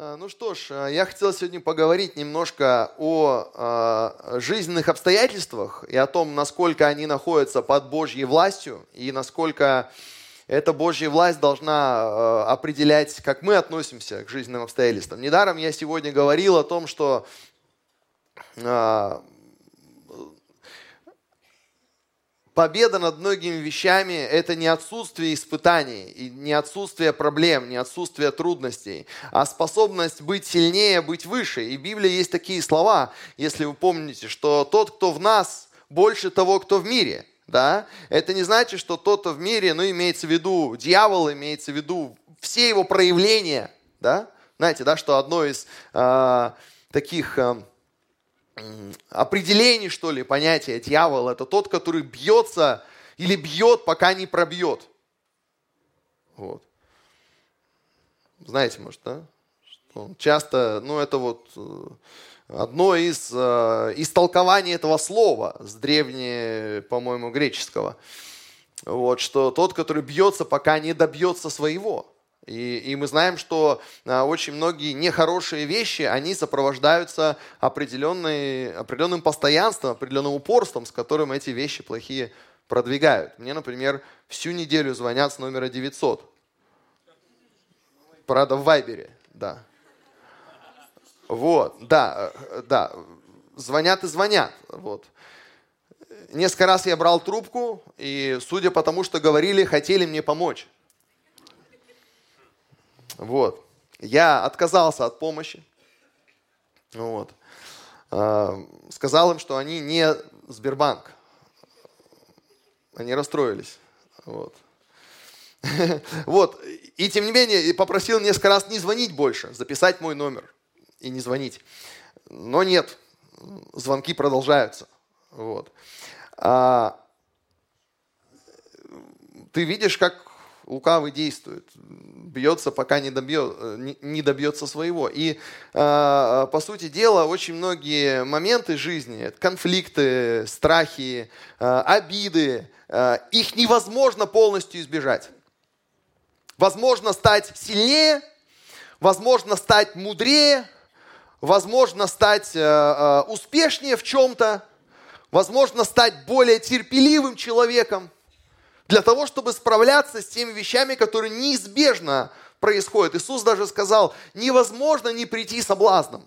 А, ну что ж, а, я хотел сегодня поговорить немножко о э, жизненных обстоятельствах и о том, насколько они находятся под Божьей властью и насколько эта Божья власть должна э, определять, как мы относимся к жизненным обстоятельствам. Недаром я сегодня говорил о том, что э, Победа над многими вещами – это не отсутствие испытаний, и не отсутствие проблем, не отсутствие трудностей, а способность быть сильнее, быть выше. И в Библии есть такие слова, если вы помните, что тот, кто в нас, больше того, кто в мире. Да? Это не значит, что тот, кто в мире, ну, имеется в виду дьявол, имеется в виду все его проявления. Да? Знаете, да, что одно из э, таких... Э, определение, что ли, понятия дьявол. Это тот, который бьется или бьет, пока не пробьет. Вот. Знаете, может, да? Что часто, ну, это вот э, одно из э, истолкований этого слова с древнего, по-моему, греческого. Вот, что тот, который бьется, пока не добьется своего. И, и мы знаем, что а, очень многие нехорошие вещи, они сопровождаются определенной, определенным постоянством, определенным упорством, с которым эти вещи плохие продвигают. Мне, например, всю неделю звонят с номера 900. Правда, в Вайбере, да. Вот, да, э, да, звонят и звонят, вот. Несколько раз я брал трубку, и судя по тому, что говорили, хотели мне помочь. Вот. Я отказался от помощи. Вот. А, сказал им, что они не Сбербанк. Они расстроились. Вот. Вот. И тем не менее, попросил несколько раз не звонить больше, записать мой номер и не звонить. Но нет, звонки продолжаются. Вот. А, ты видишь, как лукавый действует, бьется, пока не, добьет, не добьется своего. И, а, по сути дела, очень многие моменты жизни, конфликты, страхи, а, обиды, а, их невозможно полностью избежать. Возможно стать сильнее, возможно стать мудрее, возможно стать успешнее в чем-то, возможно стать более терпеливым человеком – для того, чтобы справляться с теми вещами, которые неизбежно происходят. Иисус даже сказал, невозможно не прийти соблазном.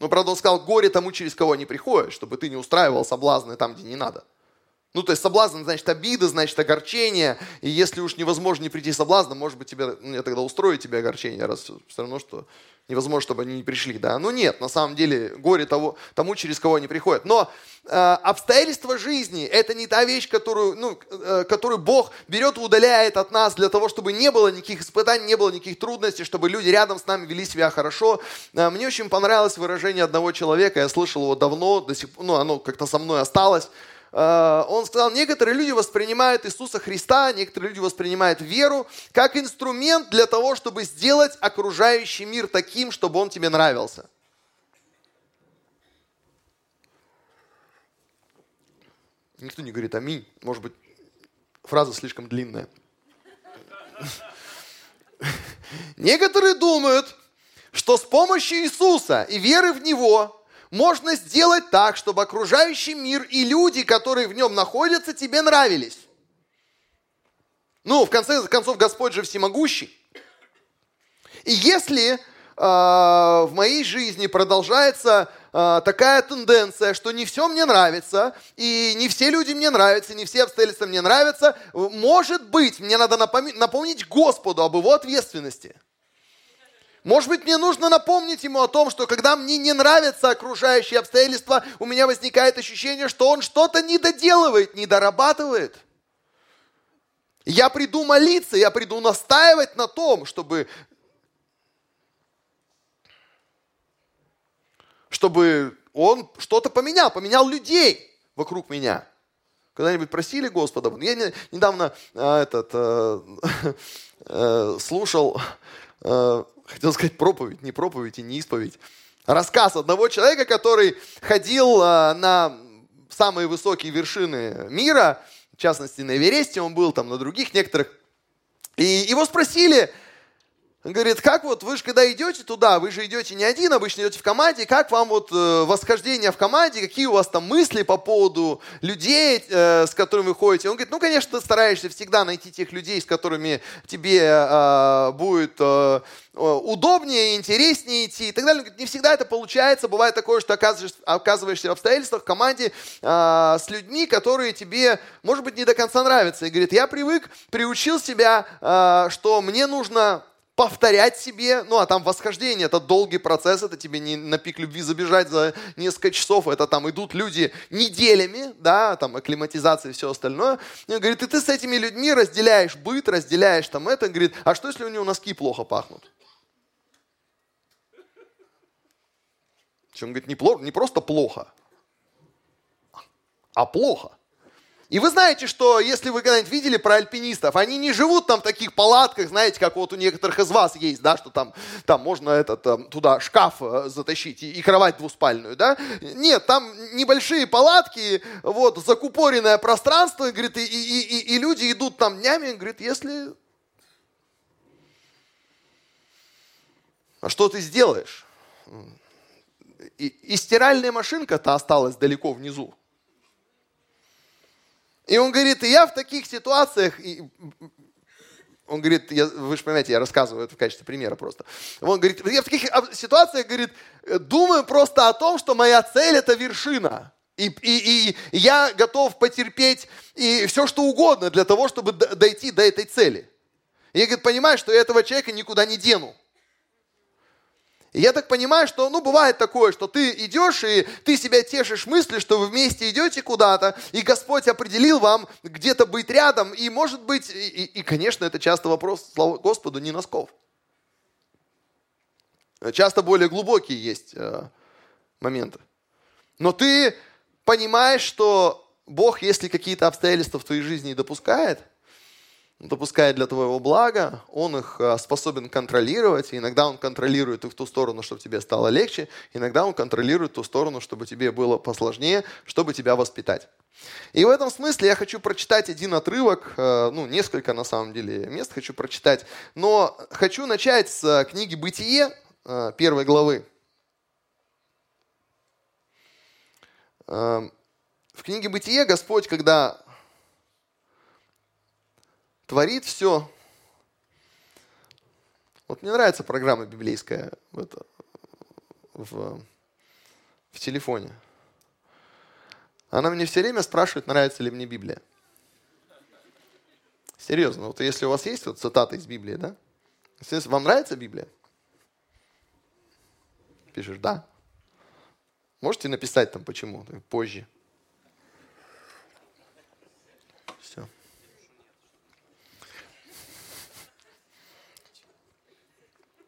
Но, правда, он сказал, горе тому, через кого не приходит, чтобы ты не устраивал соблазны там, где не надо. Ну, то есть соблазн, значит, обида, значит, огорчение. И если уж невозможно не прийти соблазном, может быть, тебе, ну, я тогда устрою тебе огорчение, раз все равно, что невозможно, чтобы они не пришли, да. Ну нет, на самом деле горе того, тому, через кого они приходят. Но э, обстоятельства жизни – это не та вещь, которую, ну, э, которую Бог берет и удаляет от нас для того, чтобы не было никаких испытаний, не было никаких трудностей, чтобы люди рядом с нами вели себя хорошо. Э, мне очень понравилось выражение одного человека, я слышал его давно, до сих, ну, оно как-то со мной осталось. Э, он сказал, некоторые люди воспринимают Иисуса Христа, некоторые люди воспринимают веру как инструмент для того, чтобы сделать окружающий мир таким, чтобы он тебе нравился. Никто не говорит аминь. Может быть, фраза слишком длинная. Некоторые думают, что с помощью Иисуса и веры в Него можно сделать так, чтобы окружающий мир и люди, которые в нем находятся, тебе нравились. Ну, в конце концов, Господь же всемогущий. И если э, в моей жизни продолжается э, такая тенденция, что не все мне нравится, и не все люди мне нравятся, не все обстоятельства мне нравятся, может быть, мне надо напомнить Господу об его ответственности – может быть, мне нужно напомнить ему о том, что когда мне не нравятся окружающие обстоятельства, у меня возникает ощущение, что он что-то не доделывает, не дорабатывает. Я приду молиться, я приду настаивать на том, чтобы, чтобы он что-то поменял, поменял людей вокруг меня. Когда-нибудь просили Господа? Я недавно а, этот, а, а, слушал а, хотел сказать проповедь, не проповедь и не исповедь. Рассказ одного человека, который ходил а, на самые высокие вершины мира, в частности на Эвересте, он был там на других некоторых. И его спросили, Он говорит, как вот вы же когда идете туда, вы же идете не один, обычно идете в команде, как вам вот э, восхождение в команде, какие у вас там мысли по поводу людей, э, с которыми вы ходите? Он говорит, ну, конечно, ты стараешься всегда найти тех людей, с которыми тебе э, будет э, удобнее, интереснее идти и так далее. Он говорит, не всегда это получается, бывает такое, что оказываешься, оказываешься в обстоятельствах в команде э, с людьми, которые тебе, может быть, не до конца нравятся. И говорит, я привык, приучил себя, э, что мне нужно повторять себе, ну а там восхождение, это долгий процесс, это тебе не на пик любви забежать за несколько часов, это там идут люди неделями, да, там акклиматизация и все остальное. И он говорит, и ты с этими людьми разделяешь быт, разделяешь там это, он говорит, а что если у него носки плохо пахнут? Он говорит, не, плохо, не просто плохо, а плохо. И вы знаете, что если вы когда-нибудь видели про альпинистов, они не живут там в таких палатках, знаете, как вот у некоторых из вас есть, да, что там, там можно этот, там, туда шкаф э, затащить и, и кровать двуспальную, да. Нет, там небольшие палатки, вот, закупоренное пространство, говорит, и, и, и, и люди идут там днями, говорит, если... А что ты сделаешь? И, и стиральная машинка-то осталась далеко внизу. И он говорит, и я в таких ситуациях, и он говорит, я, вы же понимаете, я рассказываю это в качестве примера просто. Он говорит, я в таких ситуациях, говорит, думаю просто о том, что моя цель это вершина. И, и, и я готов потерпеть и все, что угодно для того, чтобы дойти до этой цели. И я говорит, понимаю, что я этого человека никуда не дену. И я так понимаю, что, ну, бывает такое, что ты идешь, и ты себя тешишь мыслью, что вы вместе идете куда-то, и Господь определил вам где-то быть рядом, и, может быть, и, и, и конечно, это часто вопрос, слава Господу, не носков. Часто более глубокие есть э, моменты. Но ты понимаешь, что Бог, если какие-то обстоятельства в твоей жизни допускает, допускает для твоего блага, он их э, способен контролировать, иногда он контролирует их в ту сторону, чтобы тебе стало легче, иногда он контролирует ту сторону, чтобы тебе было посложнее, чтобы тебя воспитать. И в этом смысле я хочу прочитать один отрывок, э, ну, несколько на самом деле мест хочу прочитать, но хочу начать с э, книги «Бытие», первой главы. В книге «Бытие» Господь, когда творит все. Вот мне нравится программа библейская в, это, в, в телефоне. Она мне все время спрашивает, нравится ли мне Библия. Серьезно, вот если у вас есть вот цитаты из Библии, да? Если вам нравится Библия? Пишешь, да. Можете написать там почему, позже.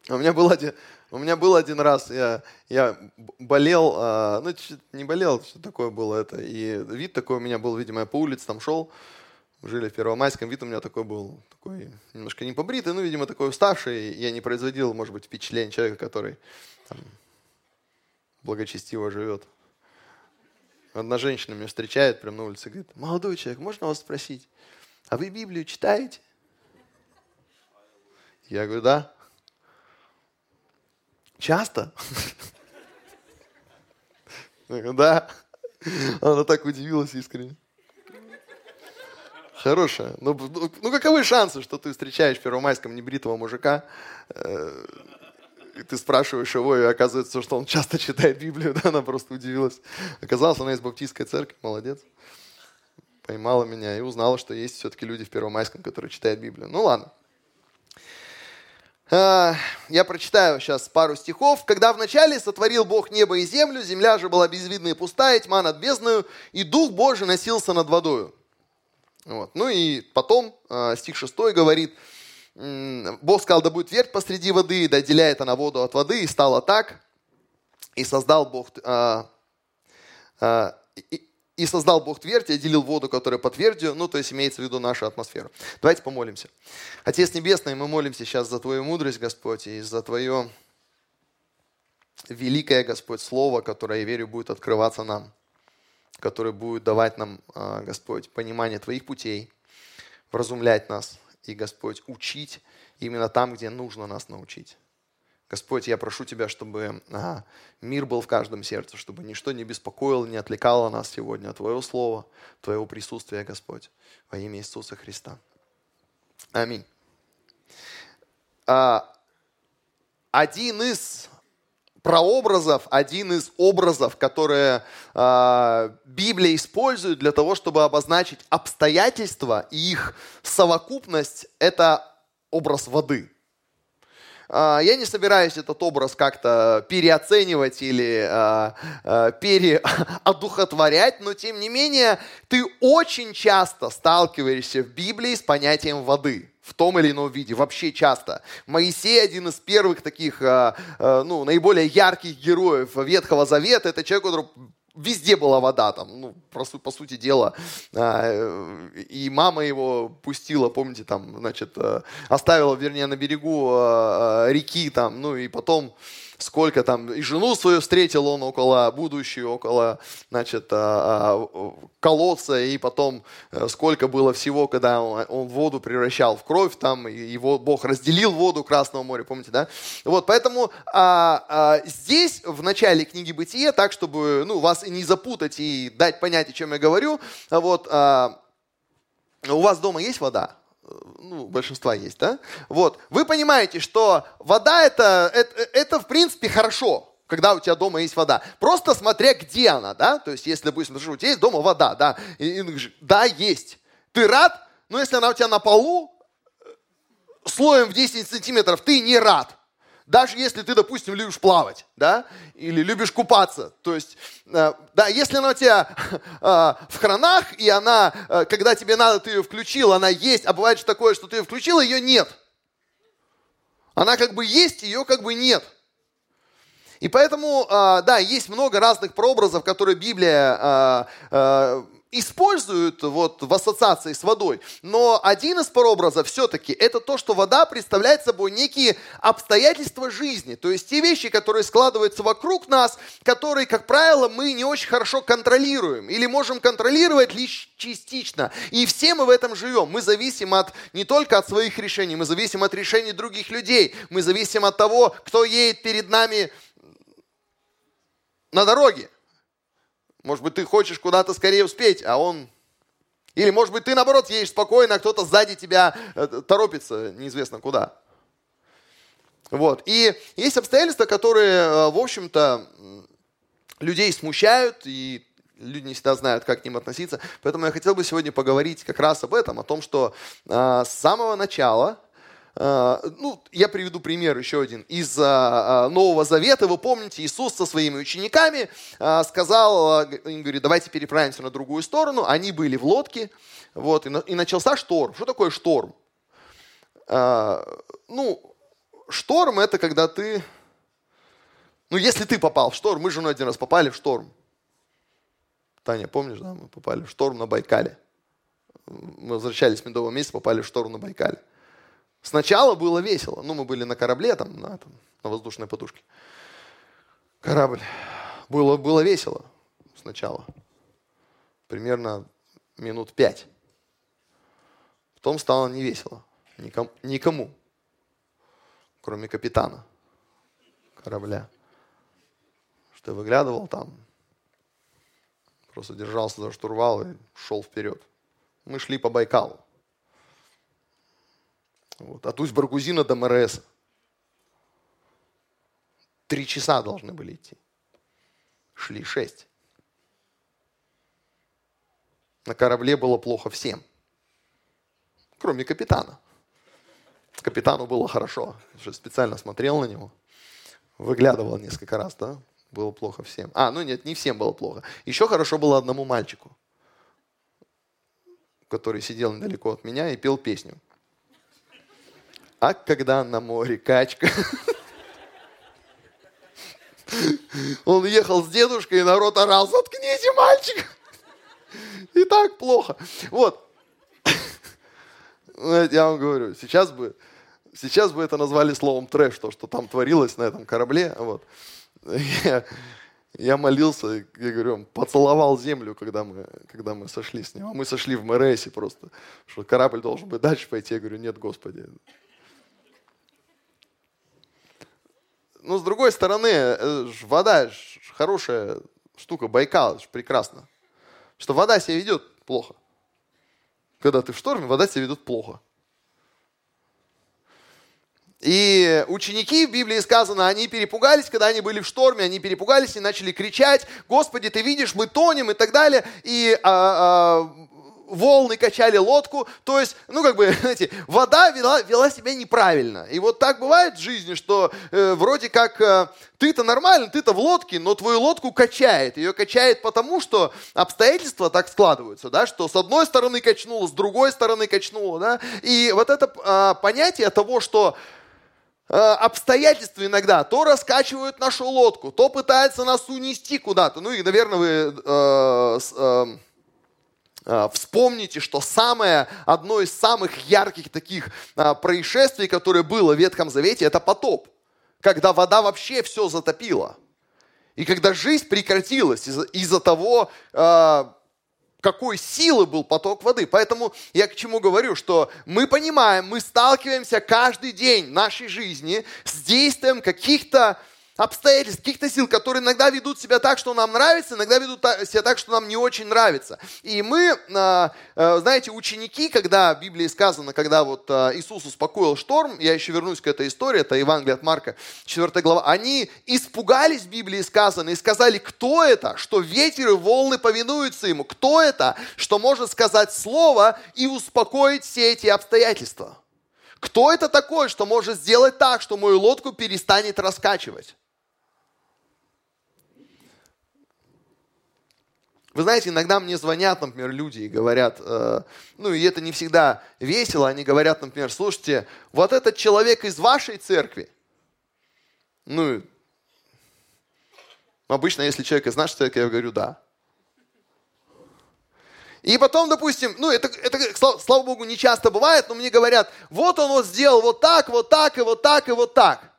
У меня был один, у меня был один раз, я, я болел, а, ну, не болел, что такое было это, и вид такой у меня был, видимо, я по улице там шел, жили в Первомайском, вид у меня такой был, такой немножко не побритый, ну, видимо, такой уставший, я не производил, может быть, впечатление человека, который там, благочестиво живет. Одна женщина меня встречает прямо на улице, говорит, молодой человек, можно вас спросить, а вы Библию читаете? Я говорю, да. Часто? Да. Она так удивилась искренне. Хорошая. Ну, ну, ну каковы шансы, что ты встречаешь в Первомайском небритого мужика, э, и ты спрашиваешь его, и оказывается, что он часто читает Библию, да, она просто удивилась. Оказалось, она из баптистской церкви, молодец. Поймала меня и узнала, что есть все-таки люди в Первомайском, которые читают Библию. Ну ладно. А, я прочитаю сейчас пару стихов. «Когда вначале сотворил Бог небо и землю, земля же была безвидна и пустая, тьма над бездною, и Дух Божий носился над водою». Вот. Ну и потом а, стих 6 говорит, Бог сказал, да будет твердь посреди воды, да отделяет она воду от воды, и стало так. И создал Бог, и, и создал Бог твердь, и отделил воду, которая по твердью, ну, то есть имеется в виду нашу атмосферу. Давайте помолимся. Отец Небесный, мы молимся сейчас за Твою мудрость, Господь, и за Твое великое, Господь, Слово, которое, я верю, будет открываться нам, которое будет давать нам, а, Господь, понимание Твоих путей, вразумлять нас и, Господь, учить именно там, где нужно нас научить. Господь, я прошу Тебя, чтобы а, мир был в каждом сердце, чтобы ничто не беспокоило, не отвлекало нас сегодня от Твоего Слова, Твоего присутствия, Господь, во имя Иисуса Христа. Аминь. А, один из прообразов, один из образов, которые э, Библия использует для того, чтобы обозначить обстоятельства и их совокупность, это образ воды. Э, я не собираюсь этот образ как-то переоценивать или э, э, переодухотворять, но тем не менее ты очень часто сталкиваешься в Библии с понятием воды в том или ином виде, вообще часто. Моисей один из первых таких, ну, наиболее ярких героев Ветхого Завета. Это человек, который везде была вода там, ну, по, по сути дела. Э, и мама его пустила, помните, там, значит, оставила, вернее, на берегу реки там, ну, и потом сколько там, и жену свою встретил он около будущего, около, значит, а, а, колодца, и потом э, сколько было всего, когда он воду превращал в кровь, там, его Бог разделил воду Красного моря, помните, да? Вот, поэтому а, а, здесь, в начале книги Бытия, так, чтобы, ну, вас не запутать и дать понять, о чем я говорю, вот, а, у вас дома есть вода? Ну, большинства есть, да? Вот. Вы понимаете, что вода это, это, это в принципе хорошо, когда у тебя дома есть вода. Просто смотря где она, да? То есть, если, допустим, у тебя есть дома вода, да? И, и, да, есть. Ты рад, но если она у тебя на полу, слоем в 10 сантиметров, ты не рад даже если ты, допустим, любишь плавать, да, или любишь купаться, то есть, э, да, если она у тебя э, в хранах, и она, э, когда тебе надо, ты ее включил, она есть, а бывает же такое, что ты ее включил, ее нет. Она как бы есть, ее как бы нет. И поэтому, да, есть много разных прообразов, которые Библия используют вот в ассоциации с водой. Но один из прообразов все-таки это то, что вода представляет собой некие обстоятельства жизни. То есть те вещи, которые складываются вокруг нас, которые, как правило, мы не очень хорошо контролируем. Или можем контролировать лишь частично. И все мы в этом живем. Мы зависим от, не только от своих решений, мы зависим от решений других людей. Мы зависим от того, кто едет перед нами на дороге. Может быть, ты хочешь куда-то скорее успеть, а он... Или, может быть, ты, наоборот, едешь спокойно, а кто-то сзади тебя э, торопится неизвестно куда. Вот. И есть обстоятельства, которые, э, в общем-то, людей смущают, и люди не всегда знают, как к ним относиться. Поэтому я хотел бы сегодня поговорить как раз об этом, о том, что э, с самого начала а, ну, я приведу пример еще один из а, а, Нового Завета. Вы помните, Иисус со своими учениками сказал, им говорит, давайте переправимся на другую сторону. Они были в лодке, вот, и начался шторм. Что такое шторм? Ну, шторм это когда ты, ну, если ты попал в шторм, мы с женой один раз попали в шторм. Таня, помнишь, да, мы попали в шторм на Байкале. Мы возвращались с медового месяца, попали в шторм на Байкале. Сначала было весело. Ну, мы были на корабле, там, на, там, на воздушной подушке. Корабль. Было, было весело сначала. Примерно минут пять. Потом стало невесело. Никому, никому кроме капитана корабля. Что выглядывал там, просто держался за штурвал и шел вперед. Мы шли по Байкалу. Вот. От Усть-Баргузина до МРС. Три часа должны были идти. Шли шесть. На корабле было плохо всем. Кроме капитана. Капитану было хорошо. Что специально смотрел на него. Выглядывал несколько раз, да? Было плохо всем. А, ну нет, не всем было плохо. Еще хорошо было одному мальчику, который сидел недалеко от меня и пел песню. А когда на море качка? Он ехал с дедушкой, и народ орал, заткните мальчика. И так плохо. Вот. Я вам говорю, сейчас бы, сейчас бы это назвали словом трэш, то, что там творилось на этом корабле. Вот. Я, я молился, я говорю, поцеловал землю, когда мы, когда мы сошли с него. Мы сошли в МРСе просто, что корабль должен быть дальше пойти. Я говорю, нет, Господи, ну, с другой стороны, э, вода хорошая штука, Байкал, прекрасно. Что вода себя ведет плохо. Когда ты в шторме, вода себя ведет плохо. И ученики в Библии сказано, они перепугались, когда они были в шторме, они перепугались и начали кричать, Господи, ты видишь, мы тонем и так далее. И а, а, волны качали лодку. То есть, ну как бы, знаете, вода вела, вела себя неправильно. И вот так бывает в жизни, что э, вроде как э, ты-то нормально, ты-то в лодке, но твою лодку качает. Ее качает потому, что обстоятельства так складываются, да, что с одной стороны качнуло, с другой стороны качнуло, да. И вот это э, понятие того, что э, обстоятельства иногда то раскачивают нашу лодку, то пытаются нас унести куда-то. Ну и, наверное, вы э, э, вспомните, что самое, одно из самых ярких таких а, происшествий, которое было в Ветхом Завете, это потоп. Когда вода вообще все затопила. И когда жизнь прекратилась из-за, из того, а, какой силы был поток воды. Поэтому я к чему говорю, что мы понимаем, мы сталкиваемся каждый день нашей жизни с действием каких-то обстоятельств, каких-то сил, которые иногда ведут себя так, что нам нравится, иногда ведут себя так, что нам не очень нравится. И мы, а, а, знаете, ученики, когда в Библии сказано, когда вот а, Иисус успокоил шторм, я еще вернусь к этой истории, это Евангелие от Марка, 4 глава, они испугались, в Библии сказано, и сказали, кто это, что ветер и волны повинуются ему, кто это, что может сказать слово и успокоить все эти обстоятельства. Кто это такой, что может сделать так, что мою лодку перестанет раскачивать? Вы знаете, иногда мне звонят, например, люди и говорят, э, ну и это не всегда весело, они говорят, например, слушайте, вот этот человек из вашей церкви, ну, обычно, если человек из нашей церкви, я говорю, да. И потом, допустим, ну это, это слава, слава богу, не часто бывает, но мне говорят, вот он вот сделал вот так, вот так, и вот так, и вот так.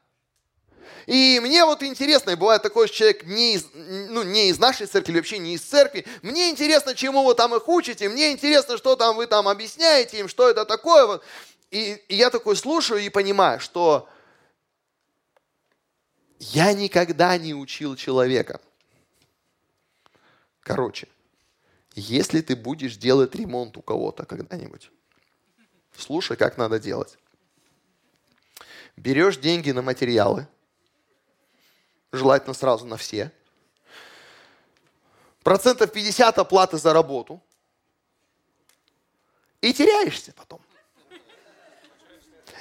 И мне вот интересно, и бывает такой человек не из, ну, не из нашей церкви, или вообще не из церкви, мне интересно, чему вы там их учите, мне интересно, что там вы там объясняете им, что это такое. Вот. И, и я такой слушаю и понимаю, что я никогда не учил человека. Короче, если ты будешь делать ремонт у кого-то когда-нибудь, слушай, как надо делать. Берешь деньги на материалы, желательно сразу на все. Процентов 50 оплаты за работу. И теряешься потом.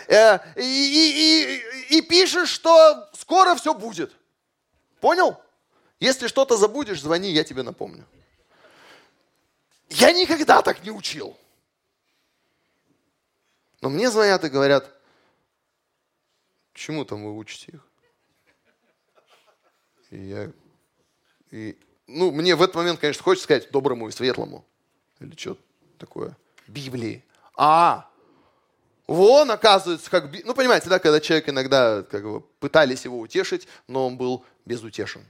Э, и, и, и, и пишешь, что скоро все будет. Понял? Если что-то забудешь, звони, я тебе напомню. Я никогда так не учил. Но мне звонят и говорят, чему там вы учите их? И я... И, ну, мне в этот момент, конечно, хочется сказать доброму и светлому. Или что такое? Библии. А, вон, оказывается, как... Ну, понимаете, да, когда человек иногда как бы, пытались его утешить, но он был безутешен.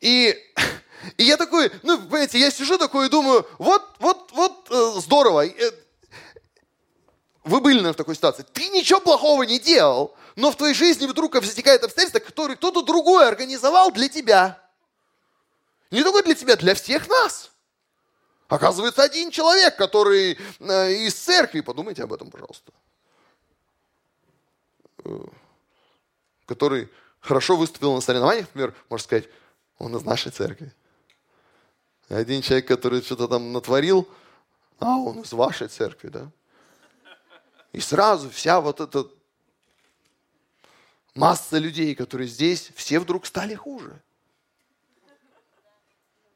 И, и я такой, ну, понимаете, я сижу такой и думаю, вот, вот, вот э, здорово. Э, вы были, наверное, в такой ситуации. Ты ничего плохого не делал, но в твоей жизни вдруг возникает обстоятельство, которое кто-то другой организовал для тебя. Не только для тебя, для всех нас. Оказывается, один человек, который э, из церкви, подумайте об этом, пожалуйста, э, который хорошо выступил на соревнованиях, например, можно сказать, он из нашей церкви. Один человек, который что-то там натворил, а он из вашей церкви, да? И сразу вся вот эта масса людей, которые здесь, все вдруг стали хуже.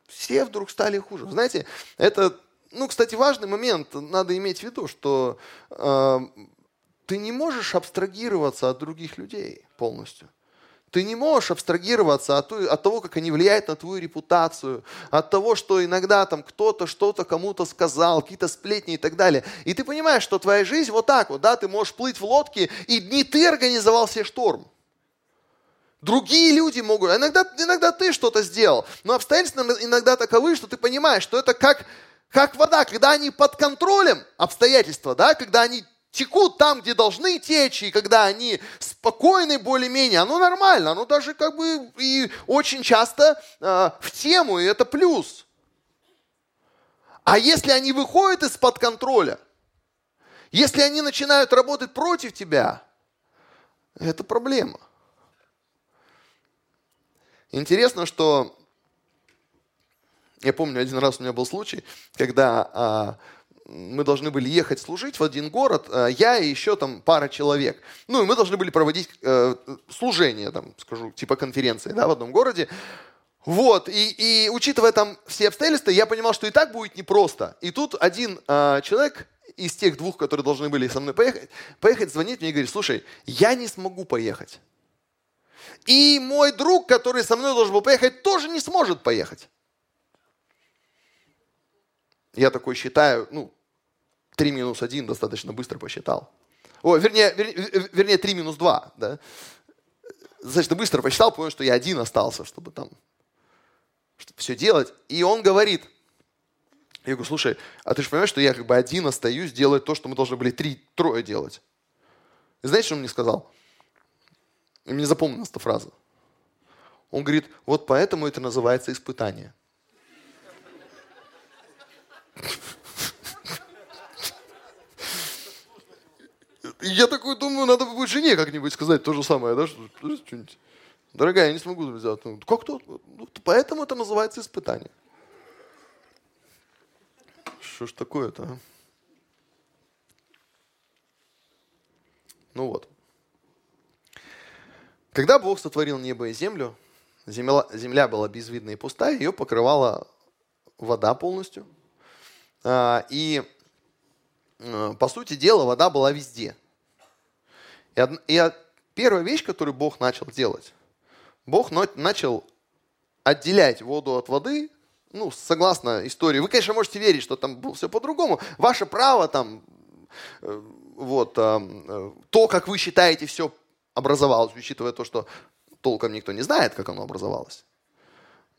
Все вдруг стали хуже. Знаете, это, ну, кстати, важный момент. Надо иметь в виду, что э, ты не можешь абстрагироваться от других людей полностью. Ты не можешь абстрагироваться от, от того, как они влияют на твою репутацию, от того, что иногда там кто-то что-то кому-то сказал, какие-то сплетни и так далее. И ты понимаешь, что твоя жизнь вот так вот, да, ты можешь плыть в лодке, и не ты организовал себе шторм. Другие люди могут, а иногда, иногда ты что-то сделал, но обстоятельства иногда таковы, что ты понимаешь, что это как, как вода, когда они под контролем, обстоятельства, да, когда они текут там, где должны течь, и когда они спокойны более-менее, оно нормально, оно даже как бы и очень часто э, в тему, и это плюс. А если они выходят из-под контроля, если они начинают работать против тебя, это проблема. Интересно, что я помню, один раз у меня был случай, когда а, мы должны были ехать служить в один город, а, я и еще там пара человек. Ну, и мы должны были проводить а, служение, там, скажу, типа конференции, да, в одном городе. Вот, и, и учитывая там все обстоятельства, я понимал, что и так будет непросто. И тут один а, человек из тех двух, которые должны были со мной поехать, поехать, звонит мне и говорит, слушай, я не смогу поехать. И мой друг, который со мной должен был поехать, тоже не сможет поехать. Я такой считаю, ну, 3 минус 1 достаточно быстро посчитал. О, вернее, вернее, вернее 3 минус 2, да. Значит, быстро посчитал, понял, что я один остался, чтобы там чтобы все делать. И он говорит, я говорю, слушай, а ты же понимаешь, что я как бы один остаюсь делать то, что мы должны были три, трое делать. И знаете, что он мне сказал? И мне запомнилась эта фраза. Он говорит, вот поэтому это называется испытание. Я такой думаю, надо будет жене как-нибудь сказать то же самое, да, что, что-нибудь. Дорогая, я не смогу сделать. Ну, как то? Ну, поэтому это называется испытание. Что ж такое-то, а? Ну вот. Когда Бог сотворил небо и землю, земля, земля была безвидна и пустая, ее покрывала вода полностью. А, и, а, по сути дела, вода была везде. И, и первая вещь, которую Бог начал делать, Бог начал отделять воду от воды, ну, согласно истории. Вы, конечно, можете верить, что там было все по-другому. Ваше право там, э, вот, э, то, как вы считаете, все образовалось, учитывая то, что толком никто не знает, как оно образовалось.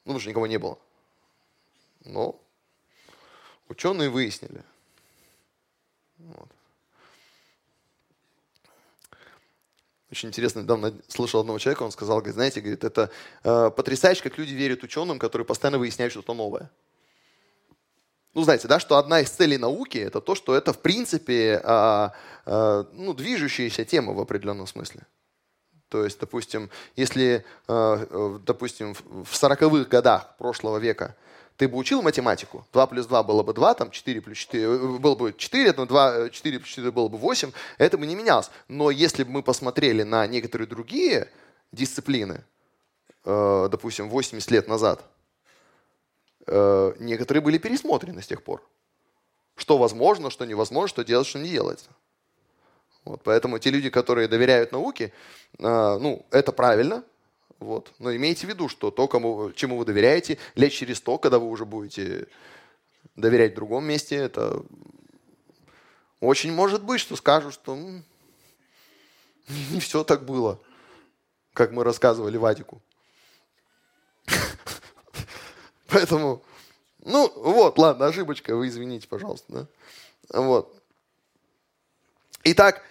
Ну, потому что никого не было. Но ученые выяснили. Вот. Очень интересно, недавно слышал одного человека, он сказал, говорит, знаете, говорит, это э, потрясающе, как люди верят ученым, которые постоянно выясняют что-то новое. Ну, знаете, да, что одна из целей науки это то, что это, в принципе, э, э, ну, движущаяся тема в определенном смысле. То есть, допустим, если, э, э допустим, в 40-х годах прошлого века ты бы учил математику, 2 плюс 2 было бы 2, там 4 плюс 4, э, было бы 4, там 2, 4 плюс 4 было бы 8, это бы не менялось. Но если бы мы посмотрели на некоторые другие дисциплины, э, допустим, 80 лет назад, э, некоторые были пересмотрены с тех пор. Что возможно, что невозможно, что делать, что не делается. Вот, поэтому те люди, которые доверяют науке, ну, это правильно, вот. Но имейте в виду, что то, кому, чему вы доверяете, лечь через то, когда вы уже будете доверять в другом месте, это очень может быть, что скажут, что не все так было, как мы рассказывали Вадику. Поэтому, ну вот, ладно, ошибочка, вы извините, пожалуйста. Да? Вот. Итак,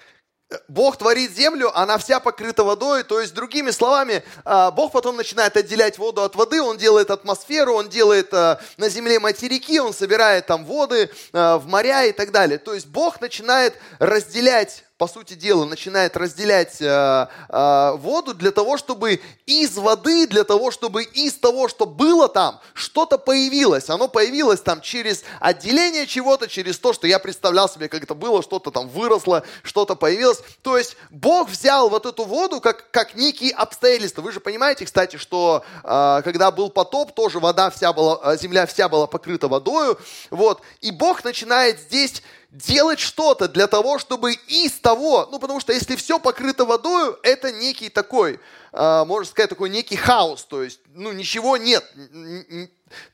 Бог творит землю, она вся покрыта водой, то есть, другими словами, а, Бог потом начинает отделять воду от воды, Он делает атмосферу, Он делает а, на земле материки, Он собирает там воды а, в моря и так далее. То есть Бог начинает разделять по сути дела, начинает разделять э, э, воду для того, чтобы из воды, для того, чтобы из того, что было там, что-то появилось. Оно появилось там через отделение чего-то, через то, что я представлял себе, как это было, что-то там выросло, что-то появилось. То есть Бог взял вот эту воду как, как некие обстоятельства. Вы же понимаете, кстати, что э, когда был потоп, тоже вода вся была, э, земля вся была покрыта водою. Вот. И Бог начинает здесь делать что-то для того, чтобы из того, ну потому что если все покрыто водой, это некий такой, э, можно сказать, такой некий хаос, то есть, ну ничего нет,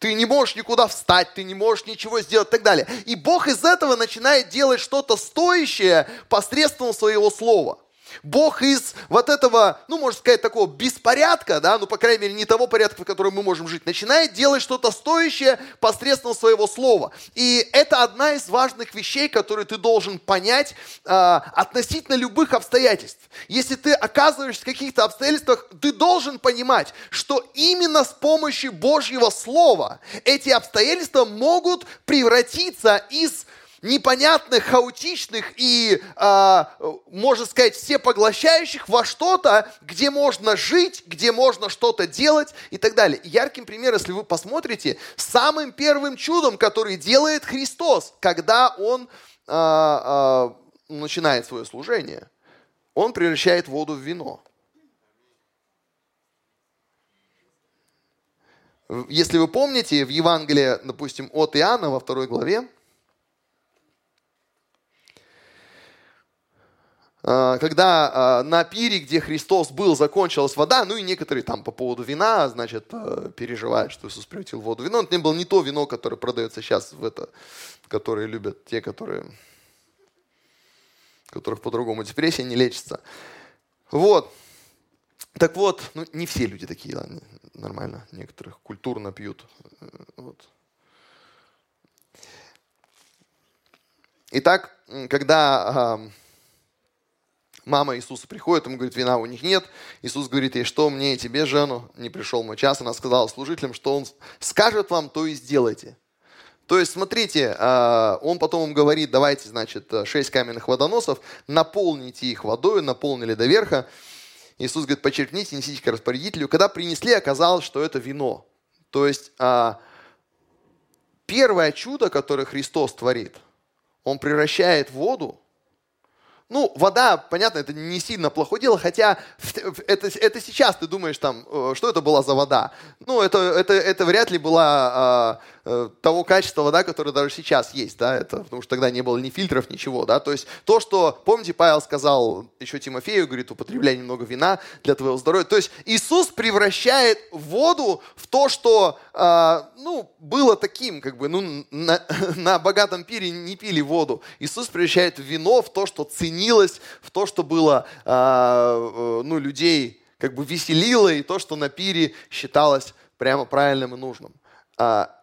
ты не можешь никуда встать, ты не можешь ничего сделать и так далее. И Бог из этого начинает делать что-то стоящее посредством своего слова. Бог из вот этого, ну, можно сказать, такого беспорядка, да, ну, по крайней мере, не того порядка, в котором мы можем жить, начинает делать что-то стоящее посредством своего слова. И это одна из важных вещей, которые ты должен понять э, относительно любых обстоятельств. Если ты оказываешься в каких-то обстоятельствах, ты должен понимать, что именно с помощью Божьего Слова эти обстоятельства могут превратиться из непонятных, хаотичных и, э, можно сказать, всепоглощающих во что-то, где можно жить, где можно что-то делать и так далее. ярким примером, если вы посмотрите, самым первым чудом, который делает Христос, когда Он э, э, начинает свое служение, Он превращает воду в вино. Если вы помните, в Евангелии, допустим, от Иоанна во второй главе, когда а, на пире, где Христос был, закончилась вода, ну и некоторые там по поводу вина, значит, а, переживают, что Иисус превратил воду в вино. Это не было не то вино, которое продается сейчас в это, которое любят те, которые, которых по-другому депрессия не лечится. Вот. Так вот, ну не все люди такие, ладно, нормально, некоторых культурно пьют. Вот. Итак, когда мама Иисуса приходит, ему говорит, вина у них нет. Иисус говорит ей, что мне и тебе, жену, не пришел мой час. Она сказала служителям, что он скажет вам, то и сделайте. То есть, смотрите, а, он потом им говорит, давайте, значит, шесть каменных водоносов, наполните их водой, наполнили до верха. Иисус говорит, почерпните, несите к распорядителю. Когда принесли, оказалось, что это вино. То есть, а, первое чудо, которое Христос творит, он превращает воду ну, вода, понятно, это не сильно плохое дело, хотя это, это сейчас ты думаешь там, э, что это была за вода. Ну, это, это, это вряд ли была а, Э, того качества вода, которое даже сейчас есть, да, это потому что тогда не было ни фильтров, ничего, да, то есть то, что, помните, Павел сказал еще Тимофею, говорит, употребляй немного вина для твоего здоровья, то есть Иисус превращает воду в то, что, э, ну, было таким, как бы, ну, на, на богатом пире не пили воду, Иисус превращает вино в то, что ценилось, в то, что было, э, э, ну, людей как бы веселило, и то, что на пире считалось прямо правильным и нужным. А,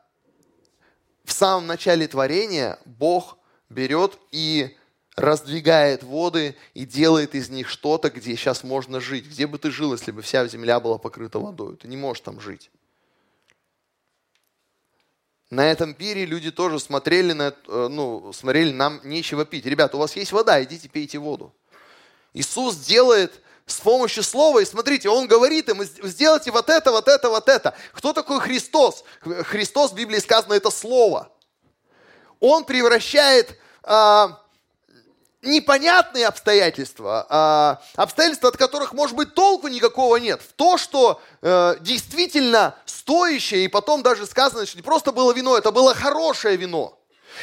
в самом начале творения Бог берет и раздвигает воды и делает из них что-то, где сейчас можно жить. Где бы ты жил, если бы вся земля была покрыта водой? Ты не можешь там жить. На этом пире люди тоже смотрели, на, э, ну, смотрели, нам нечего пить. Ребята, у вас есть вода, идите пейте воду. Иисус делает с помощью слова. И смотрите, он говорит им, сделайте вот это, вот это, вот это. Кто такой Христос? Христос в Библии сказано, это слово. Он превращает а, непонятные обстоятельства, а, обстоятельства, от которых, может быть, толку никакого нет, в то, что а, действительно стоящее, и потом даже сказано, что не просто было вино, это было хорошее вино.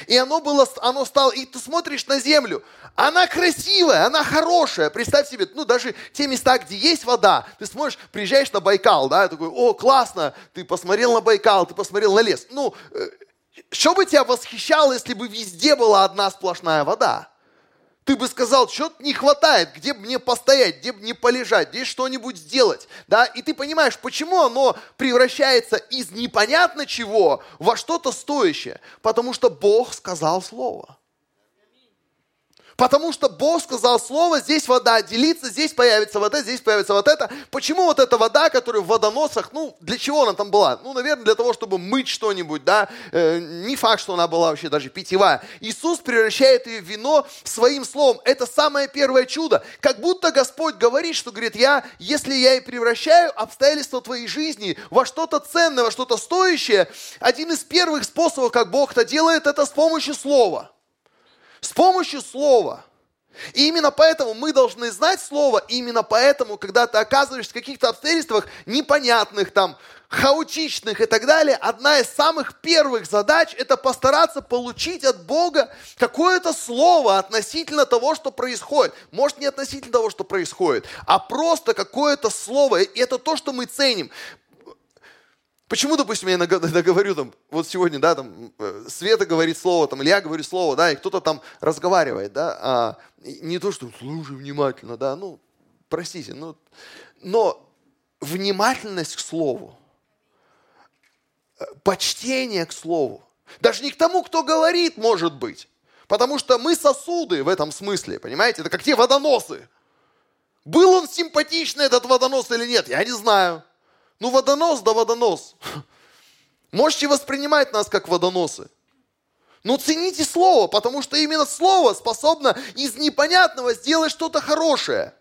И оно было, оно стало, и ты смотришь на землю, она красивая, она хорошая. Представь себе, ну даже те места, где есть вода, ты смотришь, приезжаешь на Байкал, да, такой, о, классно, ты посмотрел на Байкал, ты посмотрел на лес. Ну, э, что бы тебя восхищало, если бы везде была одна сплошная вода? Ты бы сказал, что-то не хватает, где бы мне постоять, где бы мне полежать, где что-нибудь сделать. Да? И ты понимаешь, почему оно превращается из непонятно чего во что-то стоящее. Потому что Бог сказал слово. Потому что Бог сказал слово, здесь вода отделится, здесь появится это, здесь появится вот это. Почему вот эта вода, которая в водоносах, ну, для чего она там была? Ну, наверное, для того, чтобы мыть что-нибудь, да. Э, не факт, что она была вообще даже питьевая. Иисус превращает ее в вино своим словом. Это самое первое чудо. Как будто Господь говорит, что, говорит, я, если я и превращаю обстоятельства твоей жизни во что-то ценное, во что-то стоящее, один из первых способов, как Бог это делает, это с помощью слова с помощью слова. И именно поэтому мы должны знать Слово, и именно поэтому, когда ты оказываешься в каких-то обстоятельствах непонятных, там, хаотичных и так далее, одна из самых первых задач – это постараться получить от Бога какое-то слово относительно того, что происходит. Может, не относительно того, что происходит, а просто какое-то слово. И это то, что мы ценим. Почему, допустим, я иногда говорю, там, вот сегодня, да, там, э, Света говорит слово, там, или я говорю слово, да, и кто-то там разговаривает, да, а не то, что слушай внимательно, да, ну, простите, ну, но внимательность к слову, э, почтение к слову, даже не к тому, кто говорит, может быть, потому что мы сосуды в этом смысле, понимаете, это как те водоносы. Был он симпатичный, этот водонос, или нет, я не знаю. Ну, водонос да водонос. Можете воспринимать нас как водоносы. Но цените слово, потому что именно слово способно из непонятного сделать что-то хорошее.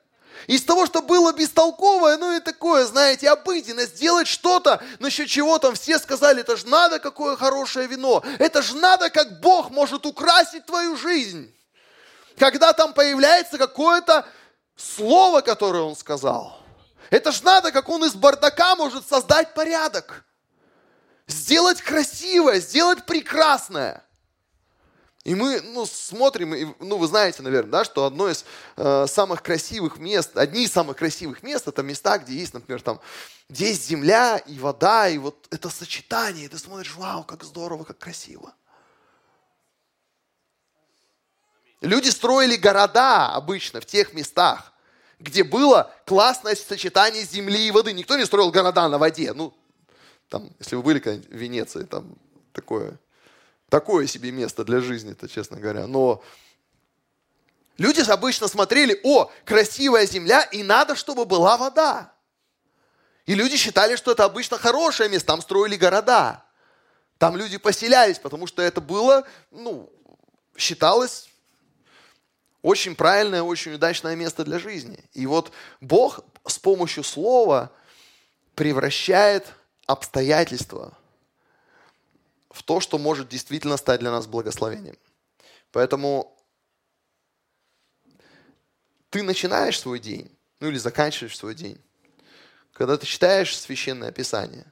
Из того, что было бестолковое, ну и такое, знаете, обыденно, сделать что-то, насчет чего там все сказали, это же надо, какое хорошее вино. Это же надо, как Бог может украсить твою жизнь. Когда там появляется какое-то слово, которое Он сказал. Это ж надо, как Он из бардака может создать порядок. Сделать красивое, сделать прекрасное. И мы ну, смотрим, и, ну вы знаете, наверное, да, что одно из э, самых красивых мест, одни из самых красивых мест, это места, где есть, например, там, где есть земля и вода, и вот это сочетание, и ты смотришь, вау, как здорово, как красиво. Люди строили города обычно в тех местах, где было классное сочетание земли и воды. Никто не строил города на воде. Ну, там, если вы были в Венеции, там такое такое себе место для жизни-то, честно говоря. Но люди обычно смотрели, о, красивая земля, и надо, чтобы была вода. И люди считали, что это обычно хорошее место, там строили города. Там люди поселялись, потому что это было, ну, считалось очень правильное, очень удачное место для жизни. И вот Бог с помощью слова превращает обстоятельства в то, что может действительно стать для нас благословением. Поэтому ты начинаешь свой день, ну или заканчиваешь свой день, когда ты читаешь священное писание,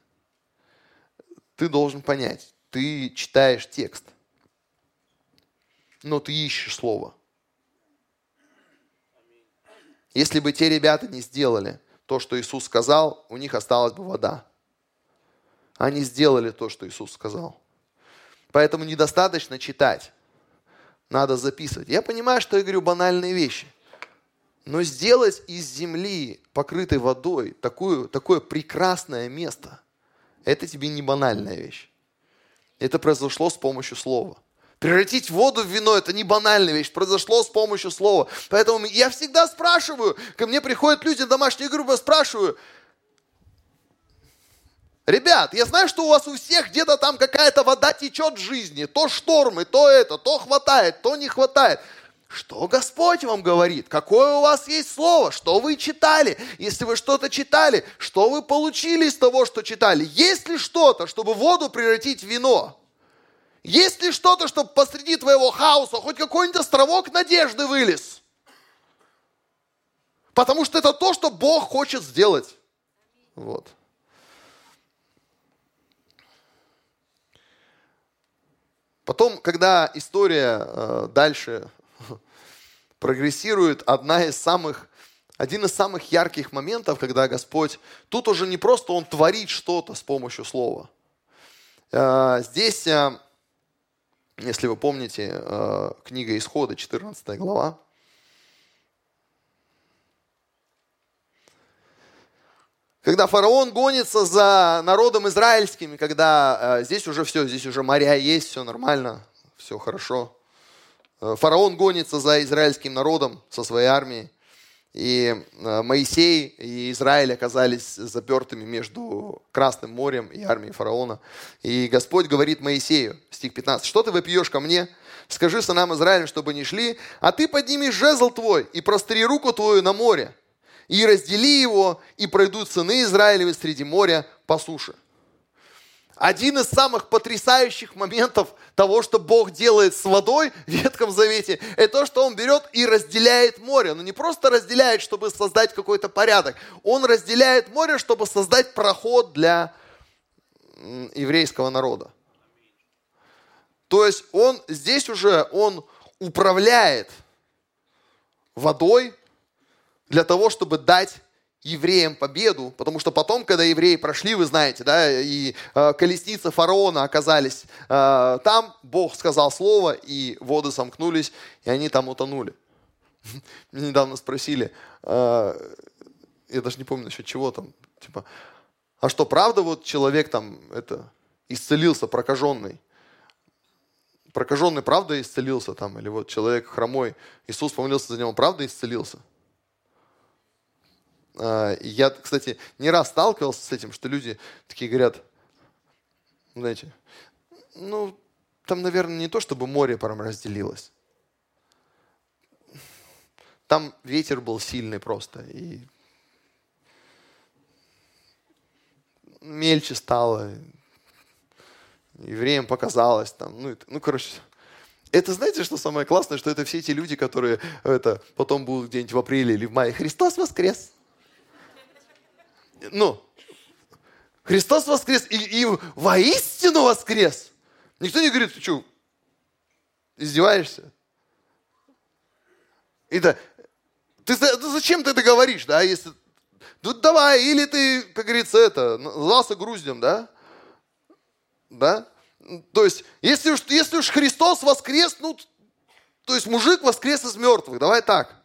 ты должен понять, ты читаешь текст, но ты ищешь слово. Если бы те ребята не сделали то, что Иисус сказал, у них осталась бы вода. Они сделали то, что Иисус сказал. Поэтому недостаточно читать. Надо записывать. Я понимаю, что я говорю банальные вещи. Но сделать из земли, покрытой водой, такую, такое прекрасное место, это тебе не банальная вещь. Это произошло с помощью слова. Превратить воду в вино – это не банальная вещь, произошло с помощью слова. Поэтому я всегда спрашиваю, ко мне приходят люди домашние группы, спрашиваю, Ребят, я знаю, что у вас у всех где-то там какая-то вода течет в жизни. То штормы, то это, то хватает, то не хватает. Что Господь вам говорит? Какое у вас есть слово? Что вы читали? Если вы что-то читали, что вы получили из того, что читали? Есть ли что-то, чтобы воду превратить в вино? Есть ли что-то, чтобы посреди твоего хаоса хоть какой-нибудь островок надежды вылез? Потому что это то, что Бог хочет сделать. Вот. Потом, когда история э, дальше прогрессирует, одна из самых, один из самых ярких моментов, когда Господь, тут уже не просто Он творит что-то с помощью слова. Э, здесь, э, если вы помните, э, книга Исхода, 14 глава, Когда фараон гонится за народом израильским, когда э, здесь уже все, здесь уже моря есть, все нормально, все хорошо. Э, фараон гонится за израильским народом со своей армией. И э, Моисей и Израиль оказались запертыми между Красным морем и армией фараона. И Господь говорит Моисею, стих 15, «Что ты выпьешь ко мне? Скажи сынам Израиля, чтобы не шли, а ты подними жезл твой и простри руку твою на море, и раздели его, и пройдут сыны Израилевы среди моря по суше. Один из самых потрясающих моментов того, что Бог делает с водой в Ветхом Завете, это то, что Он берет и разделяет море. Но не просто разделяет, чтобы создать какой-то порядок. Он разделяет море, чтобы создать проход для еврейского народа. То есть он здесь уже, он управляет водой, для того, чтобы дать евреям победу, потому что потом, когда евреи прошли, вы знаете, да, и э, колесницы фараона оказались э, там, Бог сказал слово, и воды сомкнулись, и они там утонули. Мне недавно спросили, э, я даже не помню насчет чего там, типа, а что, правда вот человек там это исцелился, прокаженный? Прокаженный правда исцелился там? Или вот человек хромой, Иисус помолился за него, правда исцелился? А, я, кстати, не раз сталкивался с этим, что люди такие говорят, знаете, ну, там, наверное, не то, чтобы море прям разделилось. Там ветер был сильный просто, и мельче стало, евреям показалось там, ну, ну, короче, это знаете, что самое классное, что это все эти люди, которые это, потом будут где-нибудь в апреле или в мае. Христос воскрес! Ну, Христос воскрес и, и воистину воскрес. Никто не говорит, ты что, издеваешься? Это, ты, ты зачем ты это говоришь, да, если... Ну давай, или ты, как говорится, это, назвался груздем, да? Да? То есть, если уж, если уж Христос воскрес, ну, то есть мужик воскрес из мертвых, давай так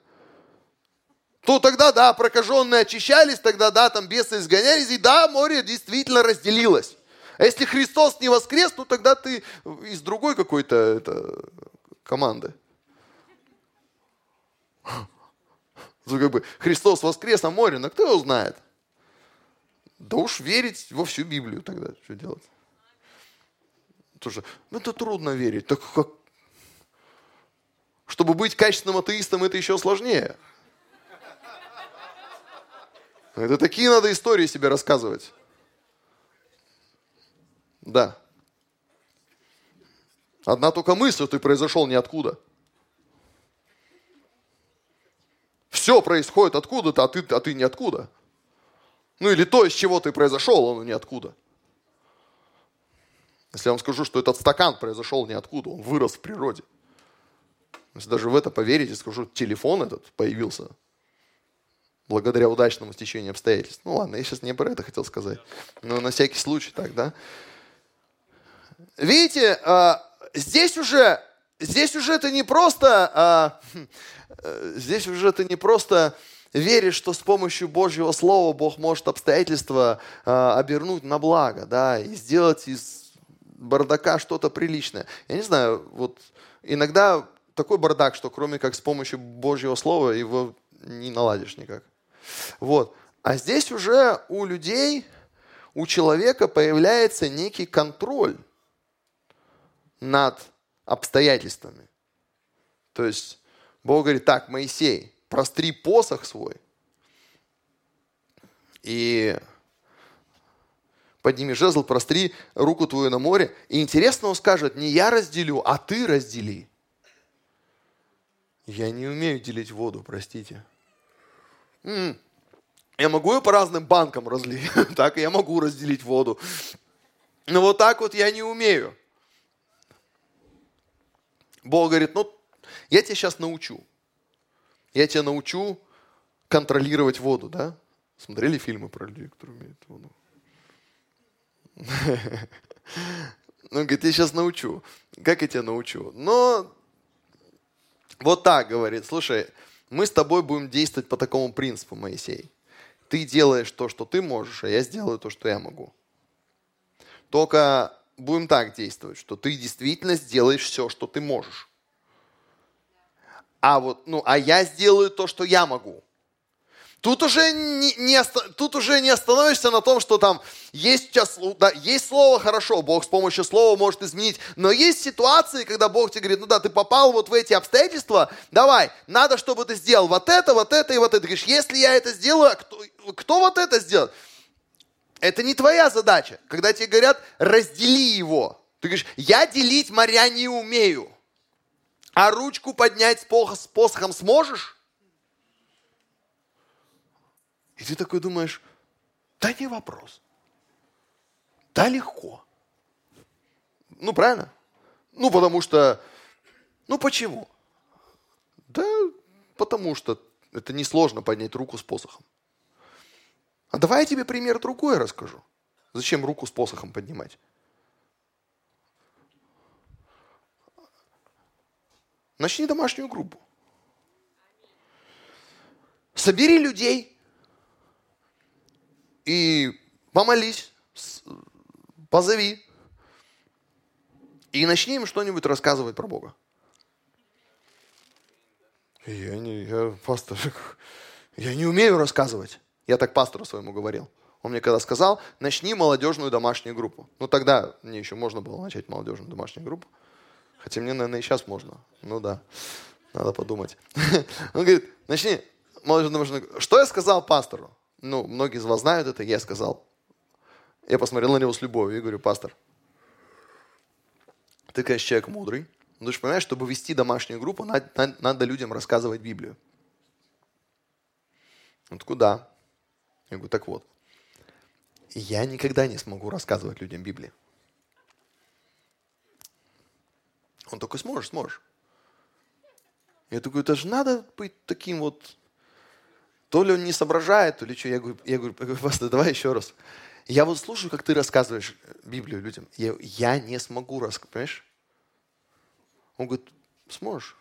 то тогда, да, прокаженные очищались, тогда, да, там бесы изгонялись, и да, море действительно разделилось. А если Христос не воскрес, ну тогда ты из другой какой-то это, команды. Ну, как бы, Христос воскрес, а море, ну кто его знает? Да уж верить во всю Библию тогда, что делать? Тоже, ну это трудно верить. Так как... Чтобы быть качественным атеистом, это еще сложнее. Это такие надо истории себе рассказывать. Да. Одна только мысль, ты произошел ниоткуда. Все происходит откуда-то, а ты, а ты ниоткуда. Ну или то, из чего ты произошел, оно ниоткуда. Если я вам скажу, что этот стакан произошел ниоткуда, он вырос в природе. Если даже в это поверите, скажу, телефон этот появился благодаря удачному стечению обстоятельств. Ну ладно, я сейчас не про это хотел сказать, но на всякий случай так, да. Видите, а, здесь уже, здесь уже это не просто, а, э, здесь уже это не просто веришь, что с помощью Божьего Слова Бог может обстоятельства а, обернуть на благо, да, и сделать из бардака что-то приличное. Я не знаю, вот иногда такой бардак, что кроме как с помощью Божьего Слова его не наладишь никак. Вот. А здесь уже у людей, у человека появляется некий контроль над обстоятельствами. То есть Бог говорит, так, Моисей, простри посох свой и подними жезл, простри руку твою на море. И интересно, он скажет, не я разделю, а ты раздели. Я не умею делить воду, простите. Я могу ее по разным банкам разлить, так я могу разделить воду. Но вот так вот я не умею. Бог говорит, ну, я тебя сейчас научу. Я тебя научу контролировать воду, да? Смотрели фильмы про людей, которые умеют воду? Он говорит, я сейчас научу. Как я тебя научу? Но вот так говорит, слушай, мы с тобой будем действовать по такому принципу, Моисей. Ты делаешь то, что ты можешь, а я сделаю то, что я могу. Только будем так действовать, что ты действительно сделаешь все, что ты можешь. А вот, ну, а я сделаю то, что я могу. Тут уже не, не, тут уже не остановишься на том, что там есть, сейчас, да, есть слово хорошо, Бог с помощью слова может изменить, но есть ситуации, когда Бог тебе говорит, ну да, ты попал вот в эти обстоятельства, давай, надо, чтобы ты сделал вот это, вот это и вот это. Ты говоришь, если я это сделаю, а кто, кто вот это сделает? Это не твоя задача. Когда тебе говорят, раздели его. Ты говоришь, я делить моря не умею. А ручку поднять с посохом сможешь? И ты такой думаешь, да не вопрос. Да легко. Ну, правильно? Ну, потому что... Ну, почему? Да потому что это несложно поднять руку с посохом. А давай я тебе пример другой расскажу. Зачем руку с посохом поднимать? Начни домашнюю группу. Собери людей и помолись, позови. И начни им что-нибудь рассказывать про Бога. Я не, я пастор, я не умею рассказывать. Я так пастору своему говорил. Он мне когда сказал, начни молодежную домашнюю группу. Ну тогда мне еще можно было начать молодежную домашнюю группу. Хотя мне, наверное, и сейчас можно. Ну да, надо подумать. Он говорит, начни молодежную домашнюю группу. Что я сказал пастору? Ну, многие из вас знают это, я сказал. Я посмотрел на него с любовью и говорю, пастор, ты, конечно, человек мудрый, но ты же понимаешь, чтобы вести домашнюю группу, надо, надо людям рассказывать Библию. Он такой, да. Я говорю, так вот, я никогда не смогу рассказывать людям Библию. Он такой, сможешь, сможешь. Я такой, это же надо быть таким вот, то ли он не соображает, то ли что. Я говорю, я говорю, пастор, давай еще раз. Я вот слушаю, как ты рассказываешь Библию людям. Я, я не смогу рассказать, понимаешь? Он говорит, сможешь.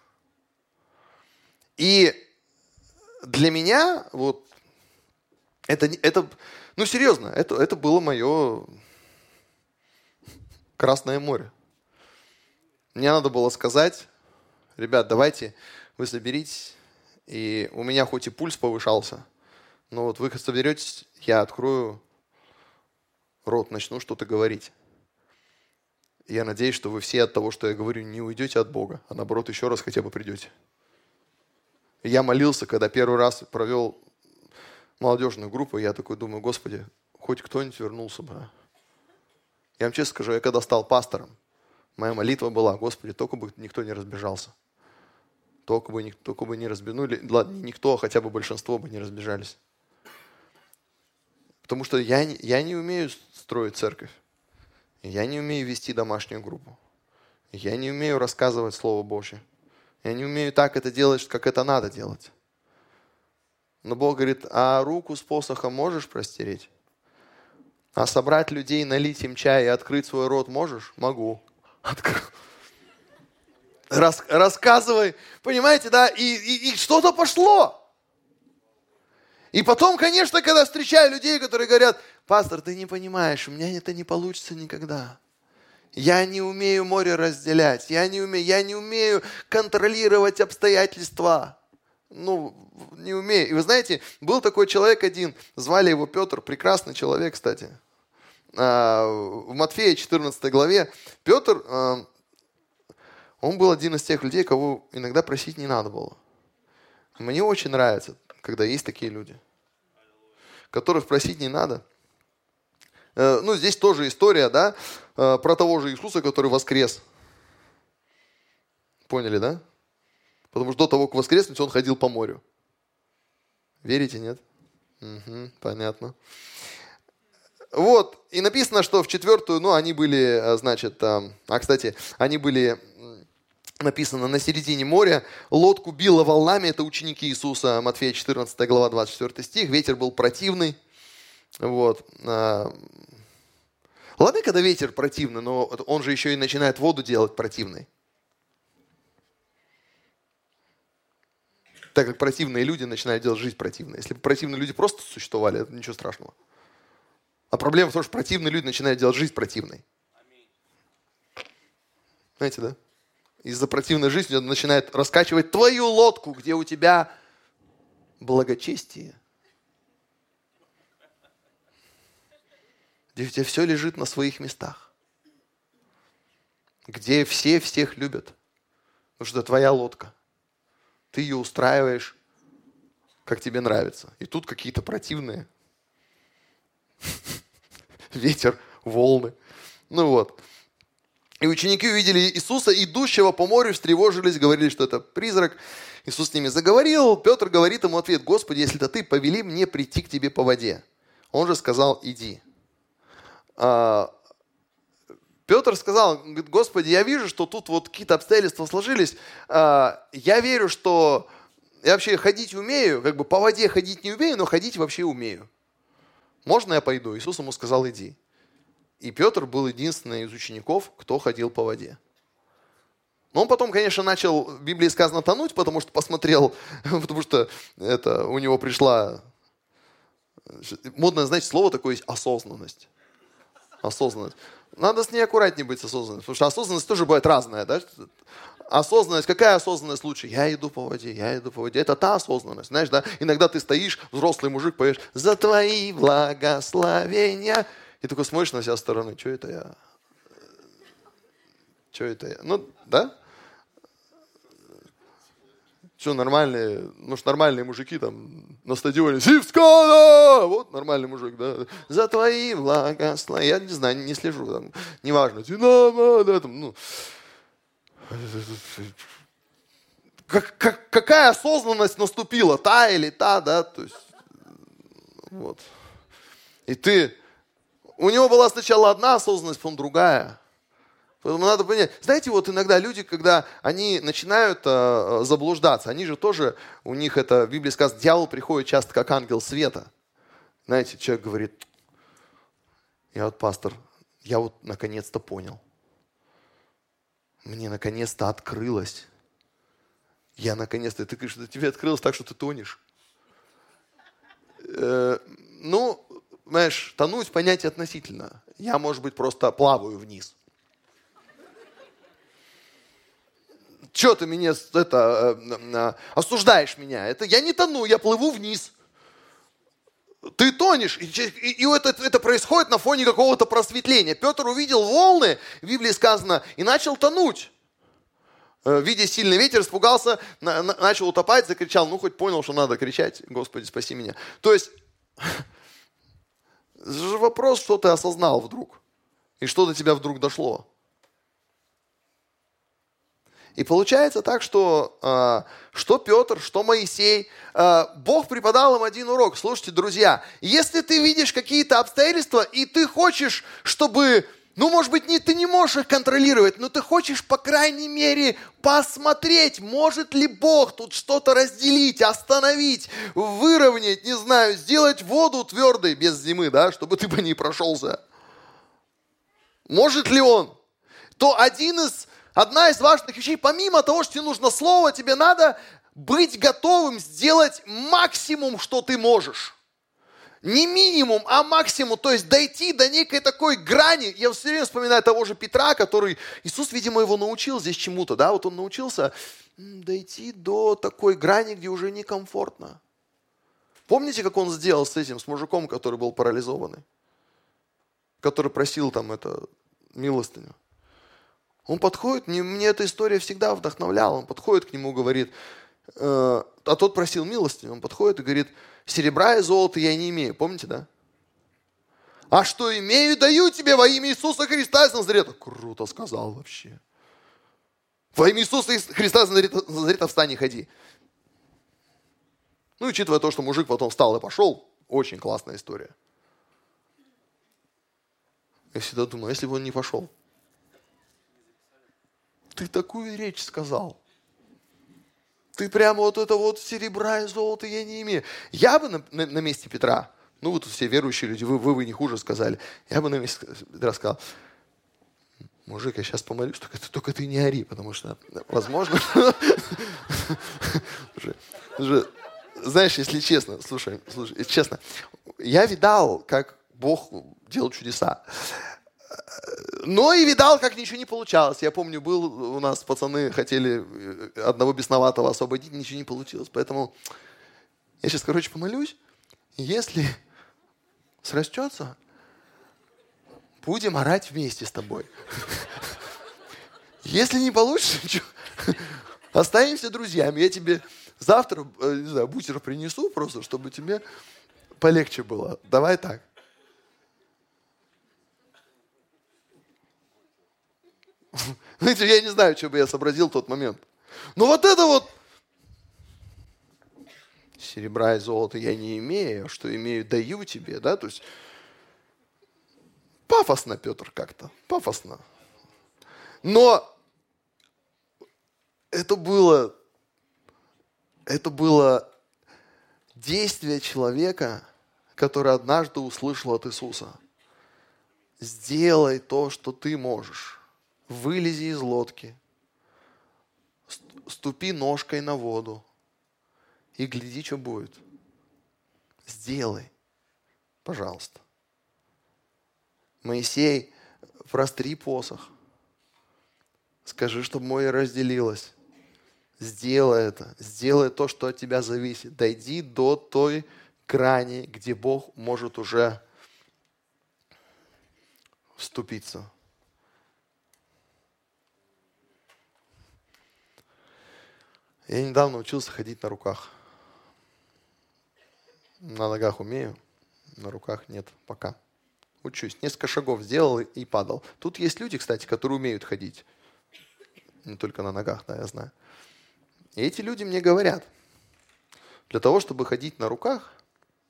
И для меня вот это, это ну серьезно, это, это было мое Красное море. Мне надо было сказать, ребят, давайте вы соберитесь, и у меня хоть и пульс повышался, но вот вы соберетесь, я открою рот, начну что-то говорить. Я надеюсь, что вы все от того, что я говорю, не уйдете от Бога, а наоборот еще раз хотя бы придете. Я молился, когда первый раз провел молодежную группу, я такой думаю, Господи, хоть кто-нибудь вернулся бы. А». Я вам честно скажу, я когда стал пастором, моя молитва была, Господи, только бы никто не разбежался. Только бы, только бы не разбежали, ладно, никто, а хотя бы большинство бы не разбежались. Потому что я, я не умею строить церковь. Я не умею вести домашнюю группу. Я не умею рассказывать Слово Божье. Я не умею так это делать, как это надо делать. Но Бог говорит, а руку с посохом можешь простереть? А собрать людей, налить им чай и открыть свой рот можешь? Могу. Открыл. Рас, рассказывай, понимаете, да, и, и, и что-то пошло. И потом, конечно, когда встречаю людей, которые говорят, пастор, ты не понимаешь, у меня это не получится никогда. Я не умею море разделять, я не умею, я не умею контролировать обстоятельства. Ну, не умею. И вы знаете, был такой человек один, звали его Петр, прекрасный человек, кстати. А, в Матфея 14 главе Петр, а, он был один из тех людей, кого иногда просить не надо было. Мне очень нравится, когда есть такие люди, которых просить не надо. Э, ну, здесь тоже история, да, э, про того же Иисуса, который воскрес. Поняли, да? Потому что до того, как воскреснуть, он ходил по морю. Верите, нет? Угу, понятно. Вот, и написано, что в четвертую, ну, они были, э, значит, а, кстати, они были написано на середине моря, лодку било волнами, это ученики Иисуса, Матфея 14 глава 24 стих, ветер был противный, вот. А, ладно, когда ветер противный, но он же еще и начинает воду делать противной. Так как противные люди начинают делать жизнь противной. Если бы противные люди просто существовали, это ничего страшного. А проблема в том, что противные люди начинают делать жизнь противной. Знаете, да? Из-за противной жизни он начинает раскачивать твою лодку, где у тебя благочестие. Где у тебя все лежит на своих местах. Где все всех любят. Потому что это твоя лодка. Ты ее устраиваешь, как тебе нравится. И тут какие-то противные. Ветер, волны. Ну вот. И ученики увидели Иисуса, идущего по морю, встревожились, говорили, что это призрак. Иисус с ними заговорил. Петр говорит ему ответ, Господи, если это ты, повели мне прийти к тебе по воде. Он же сказал, иди. А, Петр сказал, Господи, я вижу, что тут вот какие-то обстоятельства сложились. А, я верю, что я вообще ходить умею, как бы по воде ходить не умею, но ходить вообще умею. можно я пойду? Иисус ему сказал, иди. И Петр был единственный из учеников, кто ходил по воде. Но он потом, конечно, начал, в Библии сказано, тонуть, потому что посмотрел, потому что это, у него пришла, модное, знаете, слово такое есть, осознанность. Осознанность. Надо с ней аккуратнее быть с осознанностью, потому что осознанность тоже бывает разная, да? Осознанность, какая осознанность лучше? Я иду по воде, я иду по воде. Это та осознанность, знаешь, да? Иногда ты стоишь, взрослый мужик, поешь «За твои благословения». И такой смотришь на себя стороны, что это я? Что это я? Ну, да? Что, нормальные, ну что нормальные мужики там на стадионе, Сивскана! Вот нормальный мужик, да. За твои благословения. Я не знаю, не слежу, там, неважно. Динамо, да, там, ну. Как, как, какая осознанность наступила, та или та, да, то есть, вот. И ты, у него была сначала одна осознанность, потом другая. Поэтому надо понять. Знаете, вот иногда люди, когда они начинают э, заблуждаться, они же тоже, у них это, в Библии сказано, дьявол приходит часто как ангел света. Знаете, человек говорит, я вот пастор, я вот наконец-то понял. Мне наконец-то открылось. Я наконец-то, ты говоришь, тебе открылось так, что ты тонешь. Э, ну, знаешь, тонуть понятие относительно. Я, может быть, просто плаваю вниз. Че ты меня это, э, э, осуждаешь меня? Это я не тону, я плыву вниз. Ты тонешь, и, и, и это, это происходит на фоне какого-то просветления. Петр увидел волны, в Библии сказано, и начал тонуть. Э, видя сильный ветер, испугался, на, на, начал утопать, закричал, ну хоть понял, что надо кричать, Господи, спаси меня. То есть, же вопрос, что ты осознал вдруг, и что до тебя вдруг дошло. И получается так, что э, что Петр, что Моисей, э, Бог преподал им один урок. Слушайте, друзья, если ты видишь какие-то обстоятельства, и ты хочешь, чтобы, ну, может быть, не, ты не можешь их контролировать, но ты хочешь, по крайней мере, посмотреть, может ли Бог тут что-то разделить, остановить, выровнять, не знаю, сделать воду твердой без зимы, да, чтобы ты по ней прошелся. Может ли Он? То один из одна из важных вещей, помимо того, что тебе нужно слово, тебе надо быть готовым сделать максимум, что ты можешь. Не минимум, а максимум, то есть дойти до некой такой грани. Я все время вспоминаю того же Петра, который, Иисус, видимо, его научил здесь чему-то, да, вот он научился дойти до такой грани, где уже некомфортно. Помните, как он сделал с этим, с мужиком, который был парализованный? Который просил там это милостыню. Он подходит, мне, эта история всегда вдохновляла. Он подходит к нему, говорит, э, а тот просил милости. Он подходит и говорит, серебра и золота я не имею. Помните, да? А что имею, даю тебе во имя Иисуса Христа из Назарета. Круто сказал вообще. Во имя Иисуса Христа из Назарета встань и ходи. Ну, учитывая то, что мужик потом встал и пошел, очень классная история. Я всегда думаю, а если бы он не пошел? Ты такую речь сказал. Ты прямо вот это вот серебра и золота я не имею. Я бы на, на, на месте Петра, ну вы тут все верующие люди, вы, вы, вы не хуже сказали. Я бы на месте Петра сказал, мужик, я сейчас помолюсь, только, только ты не ори, потому что, возможно, знаешь, если честно, слушай, слушай, честно, я видал, как Бог делал чудеса но и видал, как ничего не получалось. Я помню, был у нас пацаны хотели э, одного бесноватого освободить, ничего не получилось. Поэтому я сейчас, короче, помолюсь. Если срастется, будем орать вместе с тобой. Если не получится, останемся друзьями. Я тебе завтра, э, не знаю, бутер принесу просто, чтобы тебе полегче было. Давай так. Знаете, я не знаю, что бы я сообразил в тот момент. Но вот это вот серебра и золота я не имею, а что имею, даю тебе, да, то есть пафосно, Петр, как-то, пафосно. Но это было, это было действие человека, который однажды услышал от Иисуса. Сделай то, что ты можешь. Вылези из лодки, ступи ножкой на воду и гляди, что будет. Сделай, пожалуйста. Моисей, простри посох. Скажи, чтобы море разделилось. Сделай это. Сделай то, что от тебя зависит. Дойди до той грани, где Бог может уже вступиться. Я недавно учился ходить на руках. На ногах умею, на руках нет пока. Учусь. Несколько шагов сделал и падал. Тут есть люди, кстати, которые умеют ходить. Не только на ногах, да, я знаю. И эти люди мне говорят, для того, чтобы ходить на руках,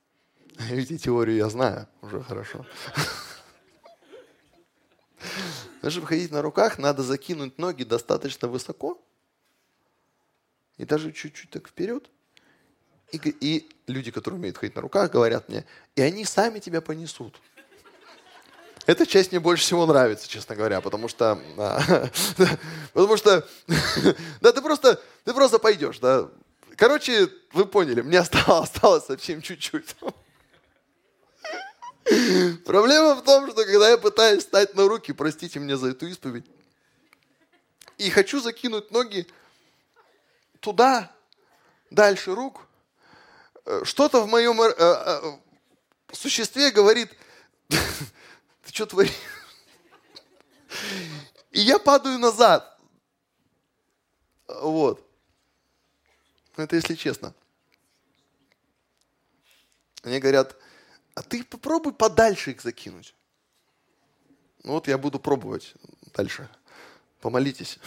видите, теорию я знаю уже хорошо. Чтобы ходить на руках, надо закинуть ноги достаточно высоко, и даже чуть-чуть так вперед. И, и люди, которые умеют ходить на руках, говорят мне, и они сами тебя понесут. Эта часть мне больше всего нравится, честно говоря, потому что, а, потому что, да, ты просто, ты просто пойдешь, да. Короче, вы поняли, мне осталось, осталось совсем чуть-чуть. Проблема в том, что когда я пытаюсь встать на руки, простите меня за эту исповедь, и хочу закинуть ноги туда, дальше рук, э, что-то в моем э, э, существе говорит, ты что творишь? И я падаю назад. Вот. Это если честно. Мне говорят, а ты попробуй подальше их закинуть. Ну вот я буду пробовать дальше. Помолитесь.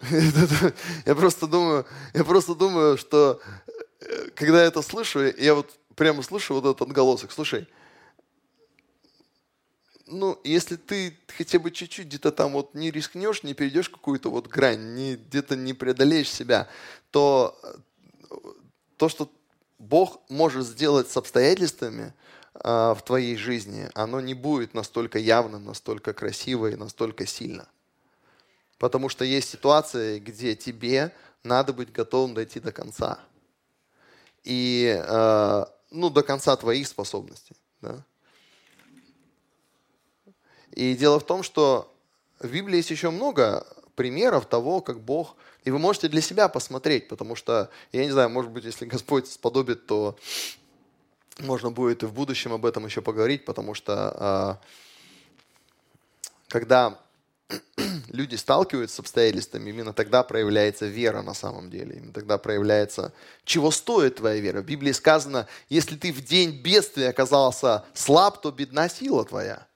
Я просто думаю, я просто думаю, что э, когда я это слышу, я вот прямо слышу вот этот отголосок. Слушай, ну, если ты хотя бы чуть-чуть где-то там вот не рискнешь, не перейдешь какую-то вот грань, не, где-то не преодолеешь себя, то то, что Бог может сделать с обстоятельствами э, в твоей жизни, оно не будет настолько явным, настолько красиво и настолько сильно. Потому что есть ситуации, где тебе надо быть готовым дойти до конца. И, э, ну, до конца твоих способностей. Да? И дело в том, что в Библии есть еще много примеров того, как Бог... И вы можете для себя посмотреть, потому что, я не знаю, может быть, если Господь сподобит, то можно будет и в будущем об этом еще поговорить, потому что э, когда люди сталкиваются с обстоятельствами, именно тогда проявляется вера на самом деле. Именно тогда проявляется, чего стоит твоя вера. В Библии сказано, если ты в день бедствия оказался слаб, то бедна сила твоя.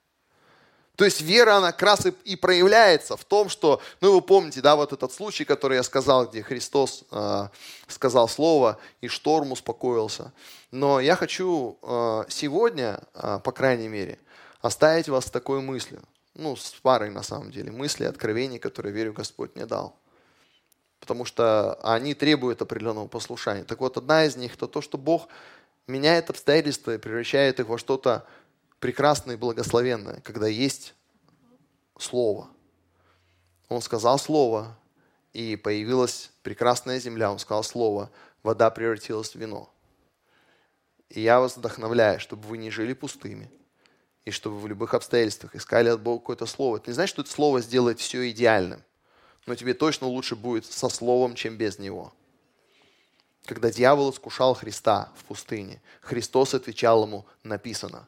То есть вера, она как раз и, проявляется в том, что, ну вы помните, да, вот этот случай, который я сказал, где Христос э, сказал слово, и шторм успокоился. Но я хочу э, сегодня, э, по крайней мере, оставить вас с такой мыслью ну, с парой на самом деле, мыслей, откровений, которые, верю, Господь мне дал. Потому что они требуют определенного послушания. Так вот, одна из них – это то, что Бог меняет обстоятельства и превращает их во что-то прекрасное и благословенное, когда есть Слово. Он сказал Слово, и появилась прекрасная земля. Он сказал Слово, вода превратилась в вино. И я вас вдохновляю, чтобы вы не жили пустыми – и чтобы в любых обстоятельствах искали от Бога какое-то слово. Это не значит, что это слово сделает все идеальным, но тебе точно лучше будет со словом, чем без него. Когда дьявол искушал Христа в пустыне, Христос отвечал ему «написано».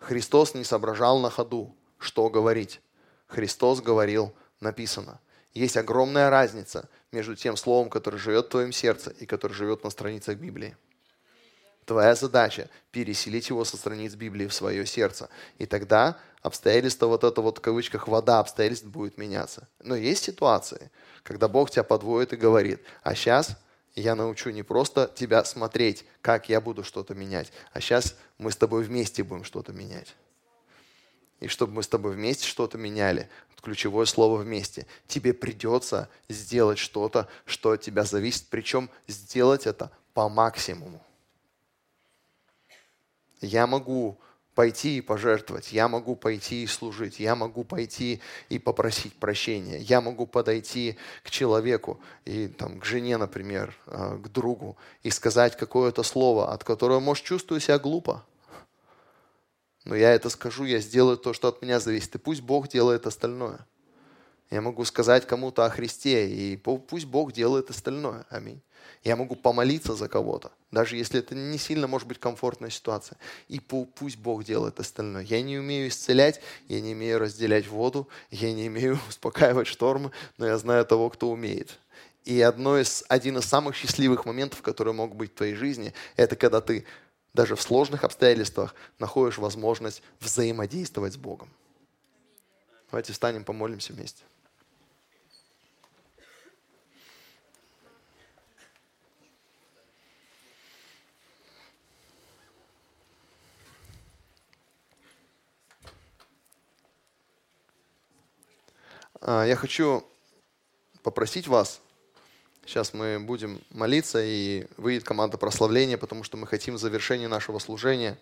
Христос не соображал на ходу, что говорить. Христос говорил «написано». Есть огромная разница между тем словом, которое живет в твоем сердце и которое живет на страницах Библии. Твоя задача переселить его со страниц Библии в свое сердце. И тогда обстоятельства, вот это вот в кавычках вода обстоятельств будет меняться. Но есть ситуации, когда Бог тебя подводит и говорит, а сейчас я научу не просто тебя смотреть, как я буду что-то менять, а сейчас мы с тобой вместе будем что-то менять. И чтобы мы с тобой вместе что-то меняли, ключевое слово вместе, тебе придется сделать что-то, что от тебя зависит, причем сделать это по максимуму. Я могу пойти и пожертвовать, я могу пойти и служить, я могу пойти и попросить прощения, я могу подойти к человеку, и, там, к жене, например, э, к другу, и сказать какое-то слово, от которого, может, чувствую себя глупо. Но я это скажу, я сделаю то, что от меня зависит, и пусть Бог делает остальное. Я могу сказать кому-то о Христе, и пусть Бог делает остальное. Аминь. Я могу помолиться за кого-то, даже если это не сильно может быть комфортная ситуация. И пусть Бог делает остальное. Я не умею исцелять, я не умею разделять воду, я не умею успокаивать штормы, но я знаю того, кто умеет. И одно из, один из самых счастливых моментов, которые могут быть в твоей жизни, это когда ты даже в сложных обстоятельствах находишь возможность взаимодействовать с Богом. Давайте встанем, помолимся вместе. Я хочу попросить вас, сейчас мы будем молиться, и выйдет команда прославления, потому что мы хотим в завершении нашего служения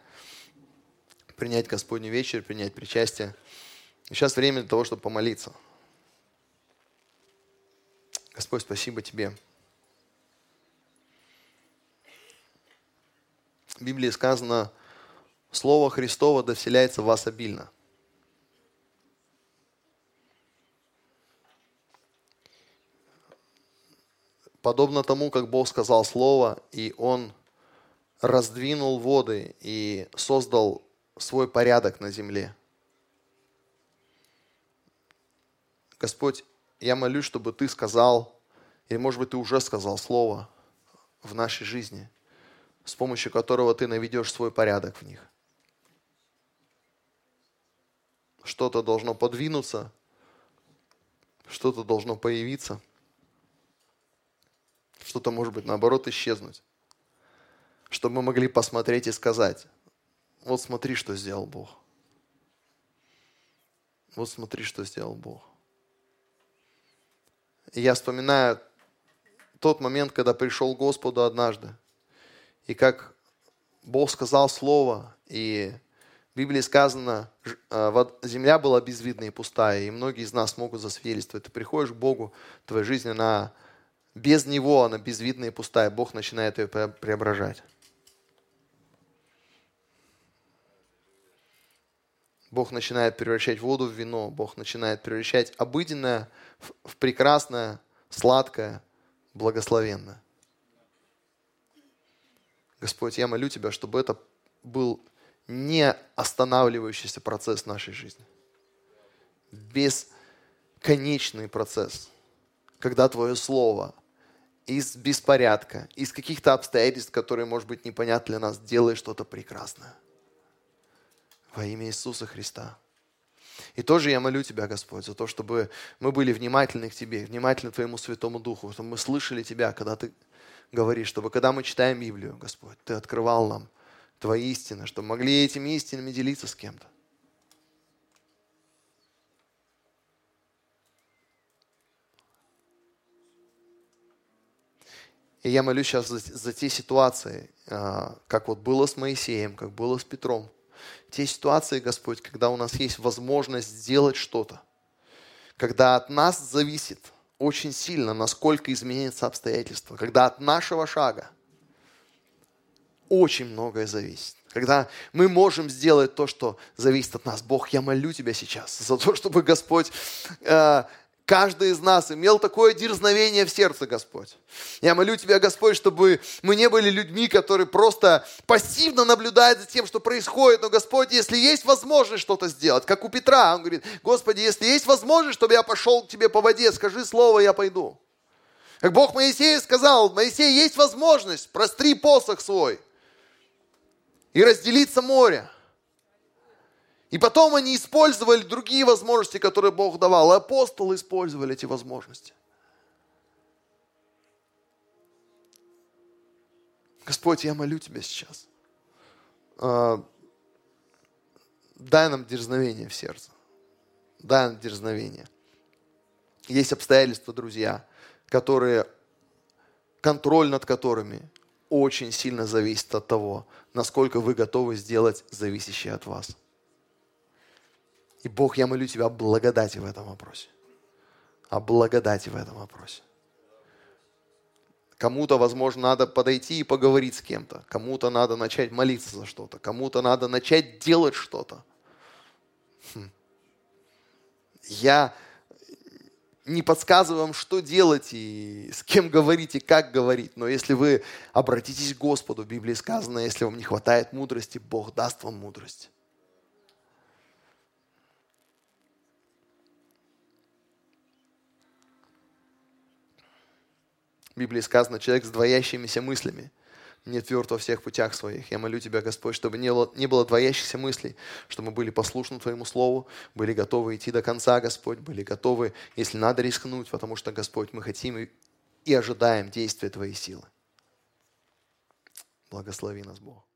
принять Господний вечер, принять причастие. Сейчас время для того, чтобы помолиться. Господь, спасибо Тебе. В Библии сказано, Слово Христово доселяется в вас обильно – подобно тому, как Бог сказал Слово, и Он раздвинул воды и создал свой порядок на земле. Господь, я молюсь, чтобы Ты сказал, или, может быть, Ты уже сказал Слово в нашей жизни, с помощью которого Ты наведешь свой порядок в них. Что-то должно подвинуться, что-то должно появиться – что-то может быть наоборот исчезнуть. Чтобы мы могли посмотреть и сказать, вот смотри, что сделал Бог. Вот смотри, что сделал Бог. И я вспоминаю тот момент, когда пришел Господу однажды. И как Бог сказал слово, и в Библии сказано, э, земля была безвидная и пустая, и многие из нас могут засвидетельствовать. Ты приходишь к Богу, твоя жизнь, она без него она безвидная и пустая. Бог начинает ее преображать. Бог начинает превращать воду в вино. Бог начинает превращать обыденное в прекрасное, сладкое, благословенное. Господь, я молю Тебя, чтобы это был не останавливающийся процесс нашей жизни. Бесконечный процесс, когда Твое Слово из беспорядка, из каких-то обстоятельств, которые, может быть, непонятны для нас, делай что-то прекрасное. Во имя Иисуса Христа. И тоже я молю Тебя, Господь, за то, чтобы мы были внимательны к Тебе, внимательны к Твоему Святому Духу, чтобы мы слышали Тебя, когда Ты говоришь, чтобы когда мы читаем Библию, Господь, Ты открывал нам Твои истины, чтобы могли этими истинами делиться с кем-то. И я молюсь сейчас за, за те ситуации, а, как вот было с Моисеем, как было с Петром. Те ситуации, Господь, когда у нас есть возможность сделать что-то. Когда от нас зависит очень сильно, насколько изменятся обстоятельства. Когда от нашего шага очень многое зависит. Когда мы можем сделать то, что зависит от нас. Бог, я молю Тебя сейчас за то, чтобы Господь а, каждый из нас имел такое дерзновение в сердце, Господь. Я молю Тебя, Господь, чтобы мы не были людьми, которые просто пассивно наблюдают за тем, что происходит. Но, Господь, если есть возможность что-то сделать, как у Петра, он говорит, Господи, если есть возможность, чтобы я пошел к Тебе по воде, скажи слово, я пойду. Как Бог Моисею сказал, Моисей, есть возможность, простри посох свой и разделиться море. И потом они использовали другие возможности, которые Бог давал. И апостолы использовали эти возможности. Господь, я молю Тебя сейчас. А, дай нам дерзновение в сердце. Дай нам дерзновение. Есть обстоятельства, друзья, которые, контроль над которыми очень сильно зависит от того, насколько вы готовы сделать зависящее от вас. И Бог, я молю Тебя о благодати в этом вопросе. О благодати в этом вопросе. Кому-то, возможно, надо подойти и поговорить с кем-то. Кому-то надо начать молиться за что-то. Кому-то надо начать делать что-то. Хм. Я не подсказываю вам, что делать и с кем говорить и как говорить. Но если вы обратитесь к Господу, в Библии сказано, если вам не хватает мудрости, Бог даст вам мудрость. Библии сказано, человек с двоящимися мыслями не тверд во всех путях своих. Я молю Тебя, Господь, чтобы не было, не было двоящихся мыслей, чтобы мы были послушны Твоему Слову, были готовы идти до конца, Господь, были готовы, если надо, рискнуть, потому что, Господь, мы хотим и, и ожидаем действия Твоей силы. Благослови нас, Бог.